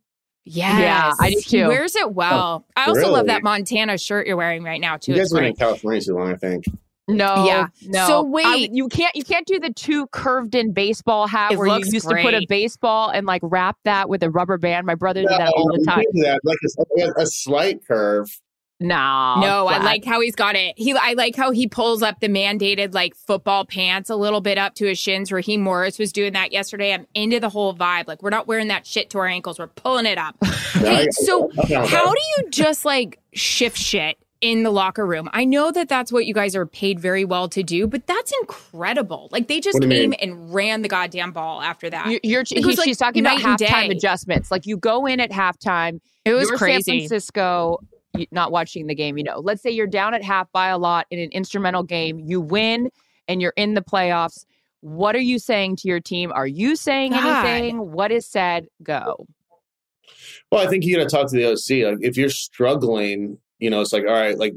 Speaker 1: Yes.
Speaker 2: Yeah, I do
Speaker 1: He
Speaker 2: too.
Speaker 1: wears it well. I also love that Montana shirt you're wearing right now too.
Speaker 3: You
Speaker 1: It's
Speaker 3: guys been in. California too long, I think.
Speaker 2: No,
Speaker 1: Yeah.
Speaker 2: no.
Speaker 1: So
Speaker 2: I-
Speaker 1: wait.
Speaker 2: you can't you can't do the two curved in baseball hat
Speaker 1: It
Speaker 2: where you
Speaker 1: looks
Speaker 2: used to put a baseball and like wrap that with a rubber band. My brother did that all the time.
Speaker 3: that. Like a, a slight curve.
Speaker 2: No,
Speaker 1: No, I like how he's got it. He, I like how he pulls up the mandated like football pants a little bit up to his shins. Raheem Morris was doing that yesterday. I'm into the whole vibe. Like we're not wearing that shit to our ankles. We're pulling it up. hey, so
Speaker 3: I'm down with
Speaker 1: how do you just like shift shit in the locker room? I know that that's what you guys are paid very well to do, but that's incredible. Like they just
Speaker 3: What do you
Speaker 1: came
Speaker 3: mean?
Speaker 1: and ran the goddamn ball after that.
Speaker 2: You- You're, he-
Speaker 1: like
Speaker 2: she's talking about
Speaker 1: night and
Speaker 2: halftime adjustments. Like you go in at halftime.
Speaker 1: it was
Speaker 2: you're San. Francisco, not watching the game. You know, let's say you're down at half by a lot in an instrumental game. You win, and you're in the playoffs. What are you saying to your team? Are you saying
Speaker 1: God.
Speaker 2: anything? What is said? Go.
Speaker 3: Well, I think you got to talk to the OC. Like, if you're struggling, you know, it's like, all right, like,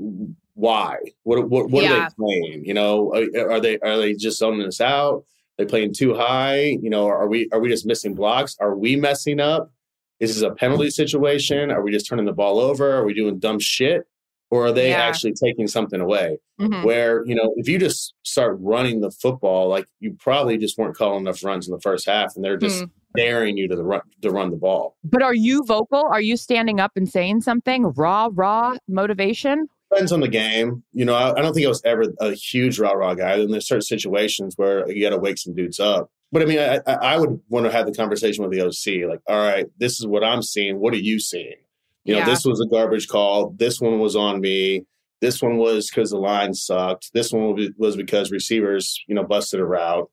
Speaker 3: why? What what, what
Speaker 1: Yeah.
Speaker 3: are they playing? You know, are, are they are they just zoning us out? they playing too high? You know, are we are we just missing blocks? Are we messing up? Is this a penalty situation? Are we just turning the ball over? Are we doing dumb shit? Or are they
Speaker 1: Yeah.
Speaker 3: actually taking something away?
Speaker 2: Mhm.
Speaker 3: Where, you know, if you just start running the football, like you probably just weren't calling enough runs in the first half and they're just
Speaker 1: Hmm.
Speaker 3: Daring you to the run to run the ball.
Speaker 2: But are you vocal? Are you standing up and saying something? Raw, raw motivation?
Speaker 3: Depends on the game. You know, I, I don't think I was ever a huge rah rah guy. And there's certain situations where you got to wake some dudes up. But I mean, I, I would want to have the conversation with the OC. Like, all right, this is what I'm seeing. What are you seeing? You know,
Speaker 1: Yeah.
Speaker 3: this was a garbage call. This one was on me. This one was because the line sucked. This one was because receivers, you know, busted a route.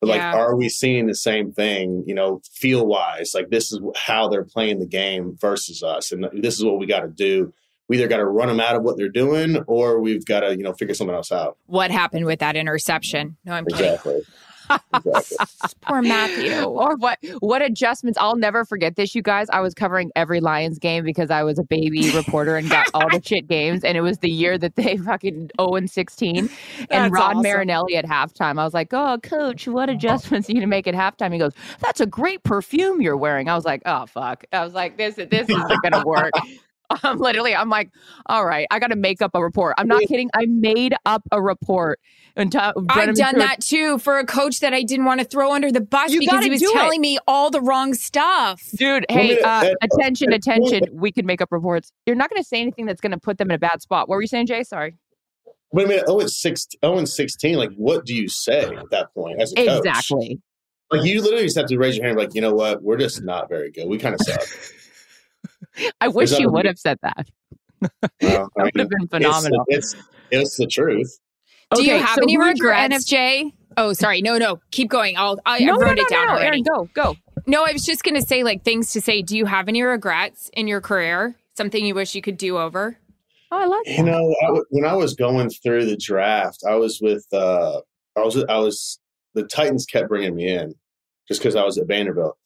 Speaker 3: But like, are we seeing the same thing? You know, feel wise, like this is how they're playing the game versus us, and this is what we got to do. We either got to run them out of what they're doing, or we've got to, you know, figure something else out.
Speaker 1: What happened with that interception? No, I'm kidding.
Speaker 3: Exactly.
Speaker 1: Poor Matthew.
Speaker 2: Or oh, what what adjustments? I'll never forget this, you guys. I was covering every Lions game because I was a baby reporter and got all the shit games. And it was the year that they fucking 0 and 16. And Rod
Speaker 1: awesome.
Speaker 2: Marinelli at halftime. I was like, Oh, coach, what oh. adjustments are you gonna make at halftime? He goes, That's a great perfume you're wearing. I was like, Oh fuck. I was like, this this isn't gonna work. I'm literally, I'm like, all right, I got to make up a report. I'm not kidding. I made up a report. And
Speaker 1: I've done that too for a coach that I didn't want to throw under the bus you because he was telling it. me all the wrong stuff.
Speaker 2: Dude, hey, uh, attention, attention. We can make up reports. You're not going to say anything that's going to put them in a bad spot. What were you saying, Jay? Sorry.
Speaker 3: Wait a minute. Oh, it's six. Oh, and sixteen. Like, what do you say at that point as a
Speaker 2: coach? Exactly.
Speaker 3: Like, you literally just have to raise your hand. Like, you know what? We're just not very good. We kind of suck.
Speaker 2: I wish you would have said that. Well, that would have been phenomenal.
Speaker 3: It's, it's, it's the truth.
Speaker 1: Do you have so any regrets, NFJ? Oh, sorry. No, no. Keep going. I'll. I no, wrote no, no, it down no,
Speaker 2: Erin, go, go.
Speaker 1: No, I was just going to say like things to say. Do you have any regrets in your career? Something you wish you could do over?
Speaker 2: Oh, I like.
Speaker 3: You know, I w- when I was going through the draft, I was with. uh I was. I was. The Titans kept bringing me in, just because I was at Vanderbilt,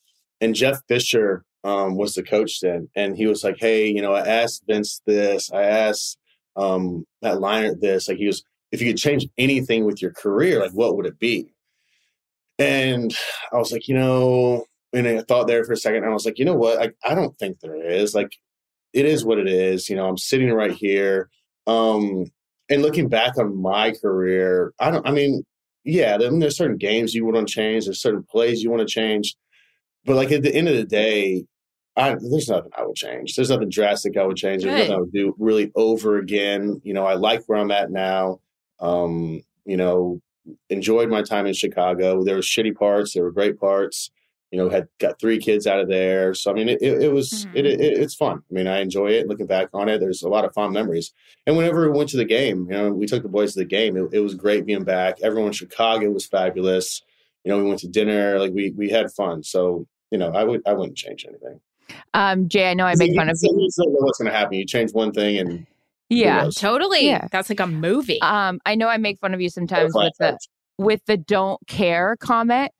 Speaker 3: and Jeff Fisher um, was the coach then, and he was like, "Hey, you know, I asked Vince this. I asked um, Matt this. Like, he was, if you could change anything with your career, like, what would it be?" And I was like, you know, and I thought there for a second. And I was like, you know what? I, I don't think there is. Like, it is what it is. You know, I'm sitting right here. Um, and looking back on my career, I don't. I mean, yeah, there's certain games you want to change. There's certain plays you want to change. But like at the end of the day, I, there's nothing I would change. There's nothing drastic I would change. There's nothing I would do really over again. You know, I like where I'm at now. Um, you know, enjoyed my time in Chicago. There were shitty parts. There were great parts. You know, had got three kids out of there. So I mean, it, it, it was mm-hmm. it, it, it's fun. I mean, I enjoy it. Looking back on it, there's a lot of fond memories. And whenever we went to the game, you know, we took the boys to the game. It, it was great being back. Everyone in Chicago was fabulous. You know, we went to dinner. Like we we had fun. So you know, I would I wouldn't change anything.
Speaker 2: Um, Jay, I know I make fun of you.
Speaker 3: You don't know what's going to happen. You change one thing and
Speaker 2: yeah,
Speaker 1: totally. Yeah. That's like a movie.
Speaker 2: Um, I know I make fun of you sometimes with the with the don't care comment.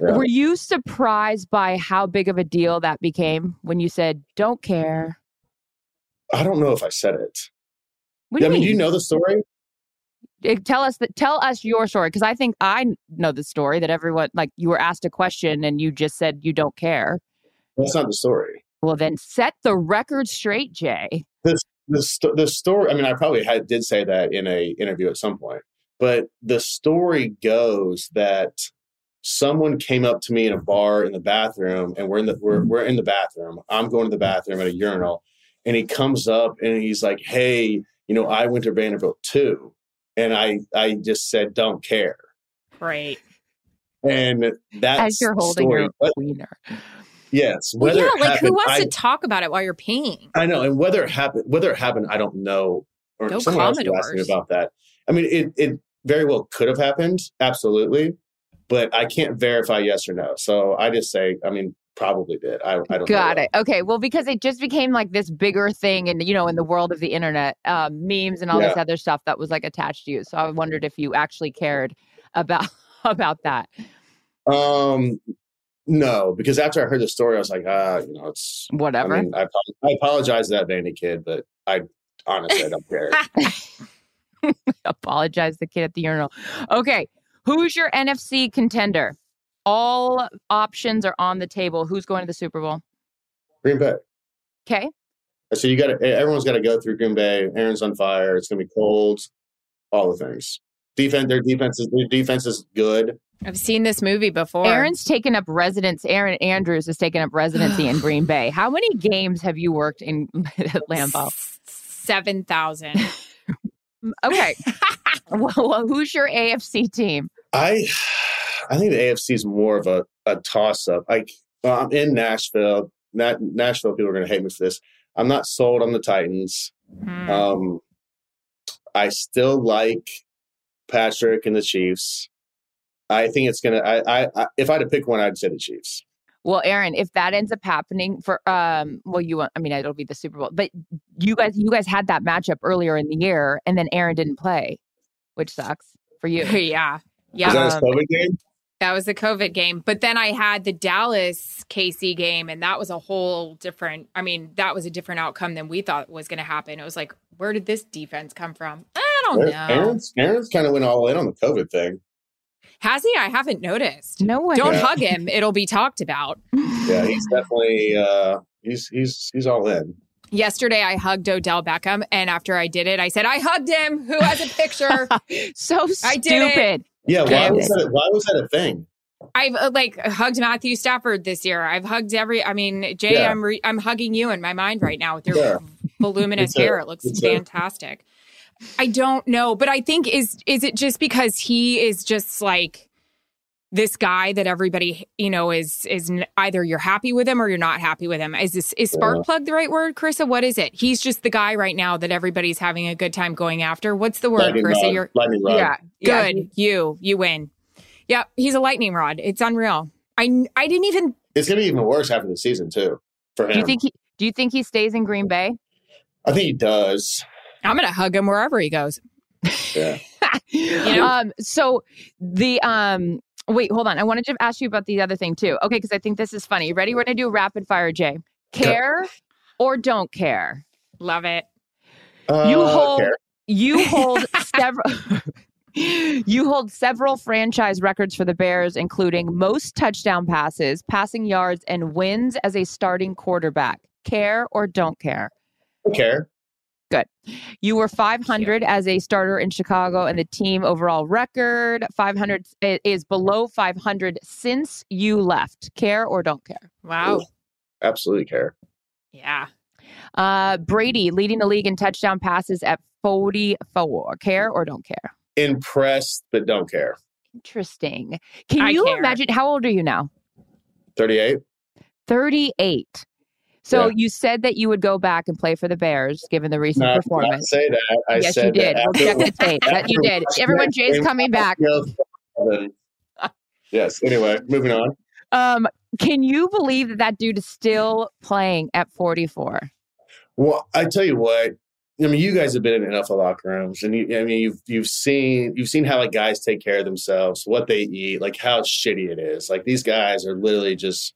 Speaker 2: Yeah. Were you surprised by how big of a deal that became when you said don't care?
Speaker 3: I don't know if I said it.
Speaker 2: What do
Speaker 3: I
Speaker 2: mean?
Speaker 3: mean, do you know the story?
Speaker 2: tell us that tell us your story because i think i know the story that everyone like you were asked a question and you just said you don't care
Speaker 3: that's not the story
Speaker 2: well then set the record straight jay
Speaker 3: the, the, the story i mean i probably had, did say that in a interview at some point but the story goes that someone came up to me in a bar in the bathroom and we're in the we're, we're in the bathroom i'm going to the bathroom at a urinal and he comes up and he's like hey you know i went to vanderbilt too and I I just said don't care.
Speaker 1: Right.
Speaker 3: And that
Speaker 2: as you're holding story, your but, wiener.
Speaker 3: Yes.
Speaker 1: Well, yeah, like happened, who wants I, to talk about it while you're peeing?
Speaker 3: I know, and whether it happened, whether it happened, I don't know. Or no someone else asked me about that. I mean, it it very well could have happened, absolutely, but I can't verify yes or no. So I just say, I mean, probably did. I, I don't know.
Speaker 2: got it. Okay, well, because it just became like this bigger thing, and you know, in the world of the internet, um, memes and all yeah. this other stuff that was like attached to you. So I wondered if you actually cared about about that.
Speaker 3: Um, no, because after I heard the story, I was like, ah, you know, it's
Speaker 2: whatever.
Speaker 3: I, mean, I, I apologize to that Vandy kid, but I honestly I don't care.
Speaker 2: apologize the kid at the urinal. Okay, who's your NFC contender? all options are on the table. Who's going to the Super Bowl?
Speaker 3: Green Bay.
Speaker 2: Okay.
Speaker 3: So you got to, everyone's got to go through Green Bay. Aaron's on fire. It's going to be cold. All the things. Defense, their defense is, their defense is good.
Speaker 1: I've seen this movie before.
Speaker 2: Aaron's taken up residence. Erin Andrews has taken up residency in Green Bay. How many games have you worked in Lambeau?
Speaker 1: Seven thousand.
Speaker 2: okay. well, who's your AFC team?
Speaker 3: I I think the AFC is more of a, a toss up. Like well, I'm in Nashville. Not, Nashville people are going to hate me for this. I'm not sold on the Titans. Hmm. Um, I still like Patrick and the Chiefs. I think it's gonna. I, I, I if I had to pick one, I'd say the Chiefs.
Speaker 2: Well, Erin, if that ends up happening for um, well, you won't. I mean, it'll be the Super Bowl, but you guys, you guys had that matchup earlier in the year, and then Aaron didn't play, which sucks for you.
Speaker 1: yeah, yeah.
Speaker 3: Was that a COVID game?
Speaker 1: That was the COVID game. But then I had the Dallas KC game, and that was a whole different, I mean, that was a different outcome than we thought was going to happen. It was like, where did this defense come from? I don't know.
Speaker 3: Aaron's, Aaron's kind of went all in on the COVID thing.
Speaker 1: Has he? I haven't noticed.
Speaker 2: No way.
Speaker 1: Don't yeah. hug him. It'll be talked about.
Speaker 3: Yeah, he's definitely uh he's he's he's all in.
Speaker 1: Yesterday, I hugged Odell Beckham, and after I did it, I said, "I hugged him." Who has a picture?
Speaker 2: so
Speaker 1: I did it.
Speaker 2: stupid.
Speaker 3: Yeah, why
Speaker 2: Damn
Speaker 3: was that? Why was that a thing?
Speaker 1: I've uh, like hugged Matthew Stafford this year. I've hugged every. I mean, Jay,
Speaker 3: Yeah.
Speaker 1: I'm re- I'm hugging you in my mind right now with your
Speaker 3: Yeah.
Speaker 1: voluminous
Speaker 3: Me too.
Speaker 1: hair. It looks
Speaker 3: Me
Speaker 1: fantastic. I don't know, but I think is is it just because he is just like this guy that everybody you know is is either you're happy with him or you're not happy with him. Is this is spark plug the right word, Charissa? What is it? He's just the guy right now that everybody's having a good time going after. What's the word,
Speaker 3: Lightning
Speaker 1: Charissa?
Speaker 3: rod.
Speaker 1: You're
Speaker 3: Lightning rod.
Speaker 2: Yeah. yeah.
Speaker 1: good. You you win. Yep, he's a lightning rod. It's unreal. I I didn't even
Speaker 3: It's gonna be even worse after the season too for him.
Speaker 2: Do you think he do you think he stays in Green Bay?
Speaker 3: I think he does.
Speaker 1: I'm gonna hug him wherever he goes.
Speaker 3: Yeah.
Speaker 1: know?
Speaker 2: Um so the um wait, hold on. I wanted to ask you about the other thing too. Okay, because I think this is funny. Ready? We're gonna do rapid fire, Jay. Care or don't care?
Speaker 1: Love it.
Speaker 3: Uh,
Speaker 2: You hold
Speaker 3: care.
Speaker 2: you hold several you hold several franchise records for the Bears, including most touchdown passes, passing yards, and wins as a starting quarterback. Care or don't care?
Speaker 3: care.
Speaker 2: You were 500 as a starter in Chicago, and the team overall record 500 i- is below 500 since you left. Care or don't care?
Speaker 1: Wow.
Speaker 3: Absolutely care.
Speaker 1: Yeah.
Speaker 2: Uh, Brady leading the league in touchdown passes at 44. Care or don't care?
Speaker 3: Impressed, but don't care.
Speaker 2: Interesting. Can
Speaker 1: I
Speaker 2: you
Speaker 1: care.
Speaker 2: imagine? How old are you now?
Speaker 3: 38.
Speaker 2: 38. So
Speaker 3: Yeah.
Speaker 2: you said that you would go back and play for the Bears, given the recent
Speaker 3: No, I
Speaker 2: performance.
Speaker 3: say that. I
Speaker 2: yes,
Speaker 3: said
Speaker 2: you did.
Speaker 3: That
Speaker 2: We'll check the tape. That you did. Everyone, Jay's coming back.
Speaker 3: yes. Anyway, moving on.
Speaker 2: Um, can you believe that that dude is still playing at 44?
Speaker 3: Well, I tell you what. I mean, you guys have been in enough of locker rooms, and you, I mean, you've you've seen you've seen how like guys take care of themselves, what they eat, like how shitty it is. Like these guys are literally just,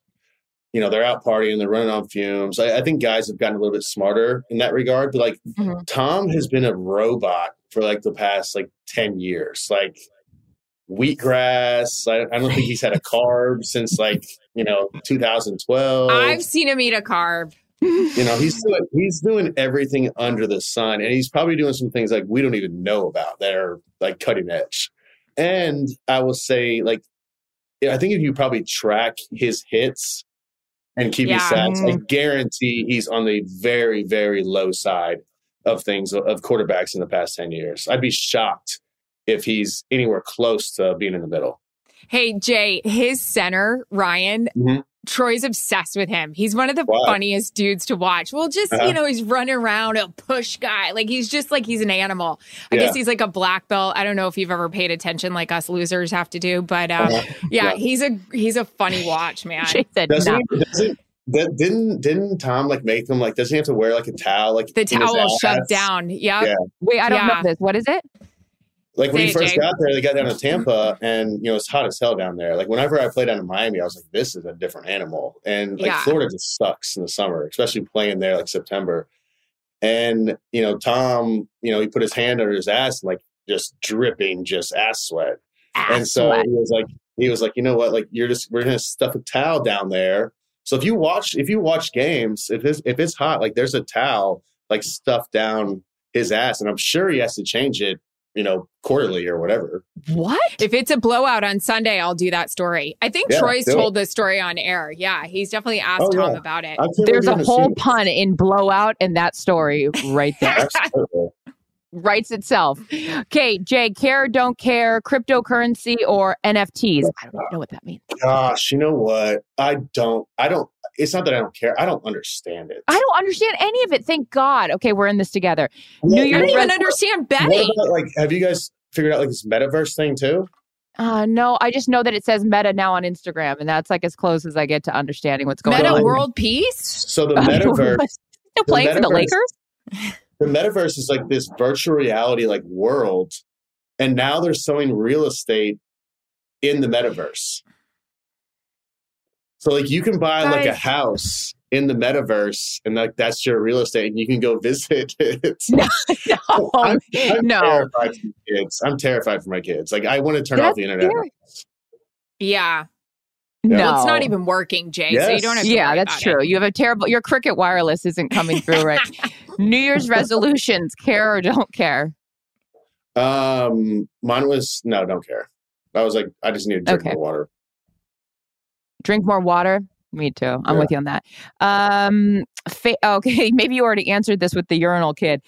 Speaker 3: you know, they're out partying, they're running on fumes. I, I think guys have gotten a little bit smarter in that regard. But like
Speaker 2: Mhm.
Speaker 3: Tom has been a robot for like the past like ten years. Like wheatgrass. I, I don't think he's had a carb since like you know 2012
Speaker 1: I've seen him eat a carb.
Speaker 3: you know he's doing he's doing everything under the sun and he's probably doing some things like we don't even know about that are like cutting edge and i will say like i think if you probably track his hits and keep his
Speaker 1: Yeah.
Speaker 3: stats i guarantee he's on the very very low side of things of quarterbacks in the past 10 years i'd be shocked if he's anywhere close to being in the middle
Speaker 1: Hey Jay, his center Ryan.
Speaker 3: Mhm.
Speaker 1: Troy's obsessed with him. He's one of the
Speaker 3: Why?
Speaker 1: funniest dudes to watch. Well, just
Speaker 3: Uh-huh.
Speaker 1: you know, he's running around a push guy. Like he's just like he's an animal. I
Speaker 3: Yeah.
Speaker 1: guess he's like a black belt. I don't know if you've ever paid attention like us losers have to do, but uh,
Speaker 3: Uh-huh.
Speaker 1: yeah,
Speaker 3: Yeah.
Speaker 1: he's a he's a funny watch, man.
Speaker 2: Jay said
Speaker 3: Doesn't
Speaker 2: no.
Speaker 3: he, doesn't, that, didn't didn't Tom like make him like? Doesn't he have to wear like a towel like
Speaker 1: The towel
Speaker 3: ass?
Speaker 1: shoved down. Yep.
Speaker 3: Yeah.
Speaker 2: Wait, I don't
Speaker 1: Yeah.
Speaker 2: know this. What is it?
Speaker 3: Like when
Speaker 1: Say
Speaker 3: he first
Speaker 1: Jay.
Speaker 3: got there, they got down to Tampa, and you know it's hot as hell down there. Like whenever I played down in Miami, I was like, "This is a different animal." And like
Speaker 1: Yeah.
Speaker 3: Florida just sucks in the summer, especially playing there like September. And you know, Tom, you know, he put his hand under his ass and like just dripping, just ass sweat. and so
Speaker 2: sweat.
Speaker 3: he was like, he was like, you know what? Like you're just we're gonna stuff a towel down there. So if you watch if you watch games, if it's if it's hot, like there's a towel like stuffed down his ass, and I'm sure he has to change it, you know, quarterly or whatever.
Speaker 2: What?
Speaker 1: If it's a blowout on Sunday, I'll do that story. I think
Speaker 3: Yeah,
Speaker 1: Troy's told this story on air. Yeah, he's definitely asked
Speaker 3: Oh,
Speaker 1: Tom
Speaker 3: yeah.
Speaker 1: about it.
Speaker 3: I can't believe
Speaker 2: There's a whole
Speaker 3: it.
Speaker 2: pun in blowout in that story right there.
Speaker 3: Absolutely.
Speaker 2: Writes itself. Okay, Jay, care don't care, cryptocurrency or NFTs. I don't know what that means.
Speaker 3: Gosh, you know what? I don't. I don't. It's not that I don't care. I don't understand it.
Speaker 2: I don't understand any of it. Thank God. Okay, we're in this together.
Speaker 3: What-
Speaker 2: New
Speaker 1: I don't even
Speaker 2: res-
Speaker 1: understand
Speaker 3: What
Speaker 1: betting.
Speaker 3: about like? Have you guys figured out like this metaverse thing too?
Speaker 2: Uh, no, I just know that it says Meta now on Instagram, and that's like as close as I get to understanding what's going
Speaker 1: Meta
Speaker 2: on.
Speaker 1: Metta World Peace?
Speaker 3: So the metaverse.
Speaker 2: Still playing for the Lakers?
Speaker 3: the metaverse is like this virtual reality like world and now they're selling real estate in the metaverse so like you can buy like a house in the metaverse and like that's your real estate and you can go visit it
Speaker 2: No,
Speaker 3: I'm, I'm
Speaker 2: no.
Speaker 3: terrified for my kids i'm terrified for my kids like i want to turn
Speaker 2: That's
Speaker 3: off the internet.
Speaker 1: Yeah.
Speaker 3: Yeah.
Speaker 2: No,
Speaker 1: Well, it's not even working, Jay. So you don't have to
Speaker 2: Yeah,
Speaker 1: worry
Speaker 2: that's
Speaker 1: about
Speaker 2: true.
Speaker 1: it.
Speaker 2: You have a terrible. Your cricket wireless isn't coming through right. New Year's resolutions: care or don't care.
Speaker 3: Um, mine was no, don't care. I was like, I just need to drink
Speaker 2: Okay.
Speaker 3: more water.
Speaker 2: Drink more water. Me too. I'm
Speaker 3: Yeah.
Speaker 2: with you on that. Um, fa- okay, maybe you already answered this with the urinal kid.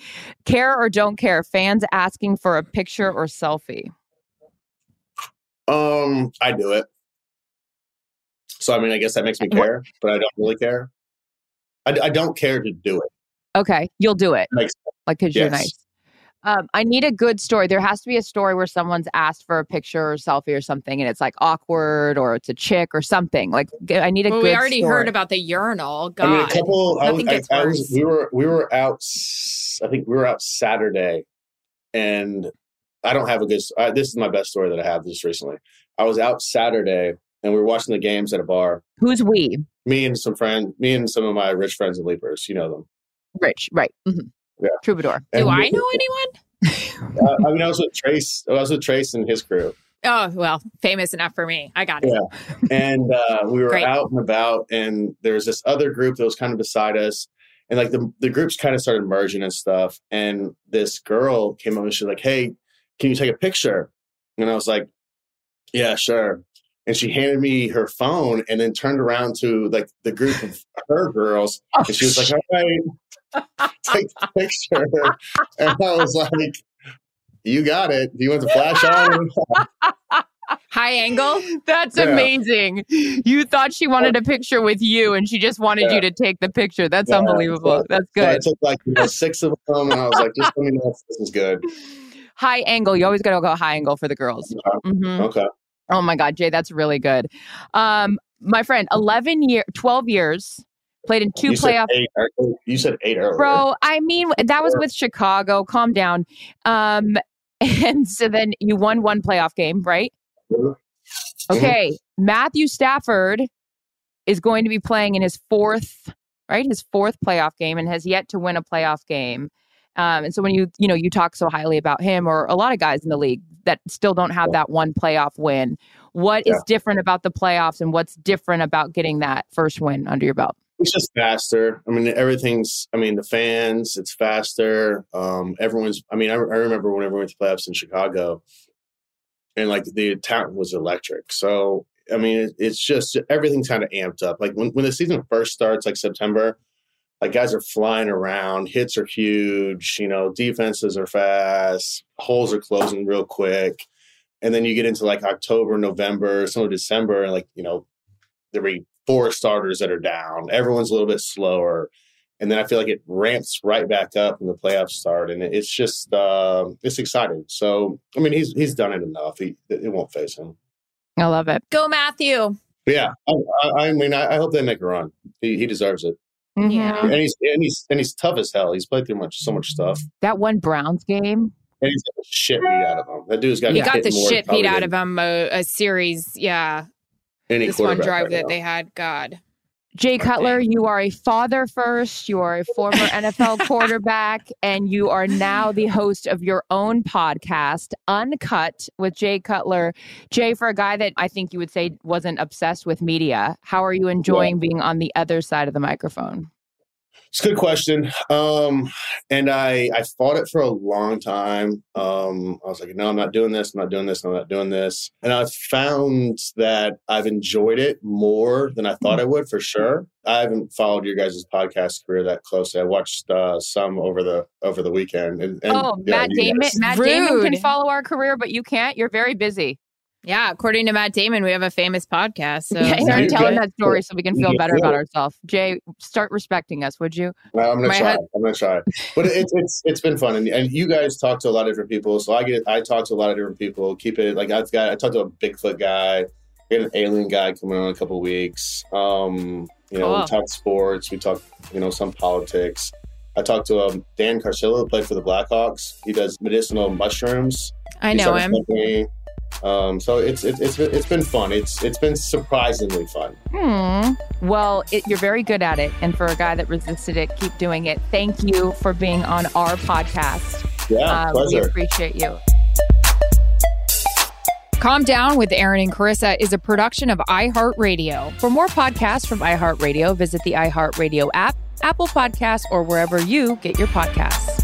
Speaker 2: Care or don't care? Fans asking for a picture or selfie.
Speaker 3: Um, I do it. So I mean, I guess that makes me care, but I don't really care. I, I don't care to do it.
Speaker 2: Okay, you'll do it.
Speaker 3: Makes
Speaker 2: like because you're nice. Um, I need a good story. There has to be a story where someone's asked for a picture or selfie or something, and it's like awkward, or it's a chick or something. Like I need a
Speaker 1: Well,
Speaker 2: good.
Speaker 1: we already
Speaker 2: story.
Speaker 1: heard about the urinal. God.
Speaker 3: I mean, a couple. I, was,
Speaker 1: Nothing
Speaker 3: I, I was. We were. We were out. I think we were out Saturday, and I don't have a good. Uh, this is my best story that I have just recently. I was out Saturday, and we were watching the games at a bar.
Speaker 2: Who's we?
Speaker 3: Me and some friends. Me and some of my rich friends and leapers. You know them.
Speaker 2: Rich, right? mhm.
Speaker 3: Yeah.
Speaker 2: Troubadour.
Speaker 1: Do
Speaker 3: And
Speaker 1: I know anyone?
Speaker 3: Uh, I mean, I was with Trace. I was with Trace and his crew.
Speaker 1: Oh, well, famous enough for me. I got it.
Speaker 3: Yeah. and uh, we were
Speaker 1: Great.
Speaker 3: out and about, and there was this other group that was kind of beside us, and like the the groups kind of started merging and stuff. And this girl came up and she was like, "Hey, can you take a picture?" And I was like, "Yeah, sure." And she handed me her phone, and then turned around to like the group of her girls,
Speaker 2: Oh,
Speaker 3: and she was like, "All right, take the picture." And I was like, "You got it. Do you want the flash on?"
Speaker 1: High angle.
Speaker 2: That's
Speaker 3: Yeah.
Speaker 2: amazing. You thought she wanted a picture with you, and she just wanted
Speaker 3: Yeah.
Speaker 2: you to take the picture. That's
Speaker 3: Yeah.
Speaker 2: unbelievable. That's
Speaker 3: So I
Speaker 2: good.
Speaker 3: took like you know, six of them, and I was like, "Just let me know if this is good."
Speaker 2: High angle. You always got to go high angle for the girls. Mhm.
Speaker 3: Okay.
Speaker 2: Oh my God, Jay, that's really good. Um, my friend, 11 year, 12 years, played in two
Speaker 3: you
Speaker 2: playoff.
Speaker 3: Said eight, you said eight earlier.
Speaker 2: Bro, I mean, that was with Chicago. Calm down. Um, and so then you won one playoff game, right?
Speaker 3: Mhm.
Speaker 2: Okay. Matthew Stafford is going to be playing in his fourth, right? His fourth playoff game and has yet to win a playoff game. Um, and so when you, you know, you talk so highly about him or a lot of guys in the league that still don't have that one playoff win, what is
Speaker 3: Yeah.
Speaker 2: different about the playoffs and what's different about getting that first win under your belt?
Speaker 3: It's just faster. I mean, everything's. I mean, the fans. It's faster. Um, everyone's. I mean, I, I remember whenever we went to playoffs in Chicago, and like the town was electric. So I mean, it, it's just everything's kind of amped up. Like when when the season first starts, like September, like guys are flying around, hits are huge. You know, defenses are fast, holes are closing real quick, and then you get into like October, November, some of December, and like you know, there'll be four starters that are down. Everyone's a little bit slower. And then I feel like it ramps right back up when the playoffs start, and it's just uh, it's exciting. So I mean, he's he's done it enough. He it won't face him.
Speaker 2: I love it.
Speaker 1: Go, Matthew.
Speaker 3: Yeah, I, I, I mean, I, I hope they make a run. He, he deserves it,
Speaker 1: Yeah.
Speaker 2: Mhm.
Speaker 3: and he's and he's and he's tough as hell. He's played through much so much stuff,
Speaker 2: That one Browns game.
Speaker 3: and he's got the shit beat out of him. That dude's got
Speaker 1: He got the shit beat out of him a, a series. Yeah.
Speaker 3: Any
Speaker 1: This one drive
Speaker 3: right
Speaker 1: that
Speaker 3: now.
Speaker 1: they had. God.
Speaker 2: Jay Cutler, you are a father first. You are a former NFL quarterback, and you are now the host of your own podcast, Uncut with Jay Cutler. Jay, for a guy that I think you would say wasn't obsessed with media, how are you enjoying being on the other side of the microphone?
Speaker 3: It's a good question. Um, and I I fought it for a long time. Um, I was like, no, I'm not doing this. I'm not doing this. I'm not doing this. And I've found that I've enjoyed it more than I thought I would for sure. I haven't followed your guys' podcast career that closely. I watched uh, some over the over the weekend. And, and
Speaker 2: oh,
Speaker 3: yeah,
Speaker 2: Matt
Speaker 3: you
Speaker 2: Damon.
Speaker 3: guys-
Speaker 2: Matt Damon can follow our career, but you can't. You're very busy.
Speaker 1: Yeah. According to Matt Damon, we have a famous podcast. So
Speaker 2: yeah,
Speaker 3: Yeah,
Speaker 2: Erin,
Speaker 3: you
Speaker 2: tell him that story so we can feel better about ourselves. Jay, start respecting us, would you?
Speaker 3: Well, I'm gonna
Speaker 1: My
Speaker 3: try.
Speaker 1: head-
Speaker 3: I'm gonna try. But it's it's it's been fun, and, and you guys talk to a lot of different people. So I get I talk to a lot of different people. Keep it like I've got I talked to a Bigfoot guy. We had an alien guy coming on in a couple weeks. Um, you know,
Speaker 1: Cool.
Speaker 3: we talk sports. We talk you know some politics. I talked to um, Dan Carcillo, who played for the Blackhawks. He does medicinal mushrooms.
Speaker 1: I know him.
Speaker 3: company. Um, so it's it's it's been, it's been fun. It's it's been surprisingly fun.
Speaker 2: Hmm. Well, it, you're very good at it. And for a guy that resisted it, keep doing it. Thank you for being on our podcast.
Speaker 3: Yeah,
Speaker 2: Uh, we appreciate you.
Speaker 1: Calm Down with Erin and Charissa is a production of iHeartRadio.
Speaker 4: For more podcasts from iHeartRadio, visit the iHeartRadio app, Apple Podcasts, or wherever you get your podcasts.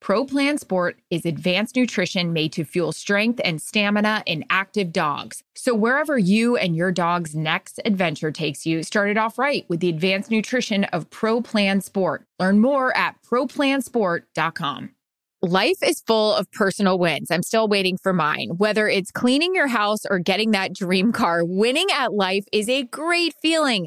Speaker 1: Pro Plan Sport is advanced nutrition made to fuel strength and stamina in active dogs. So, wherever you and your dog's next adventure takes you, start it off right with the advanced nutrition of Pro Plan Sport. Learn more at ProPlansport.com. Life is full of personal wins. I'm still waiting for mine. Whether it's cleaning your house or getting that dream car, winning at life is a great feeling.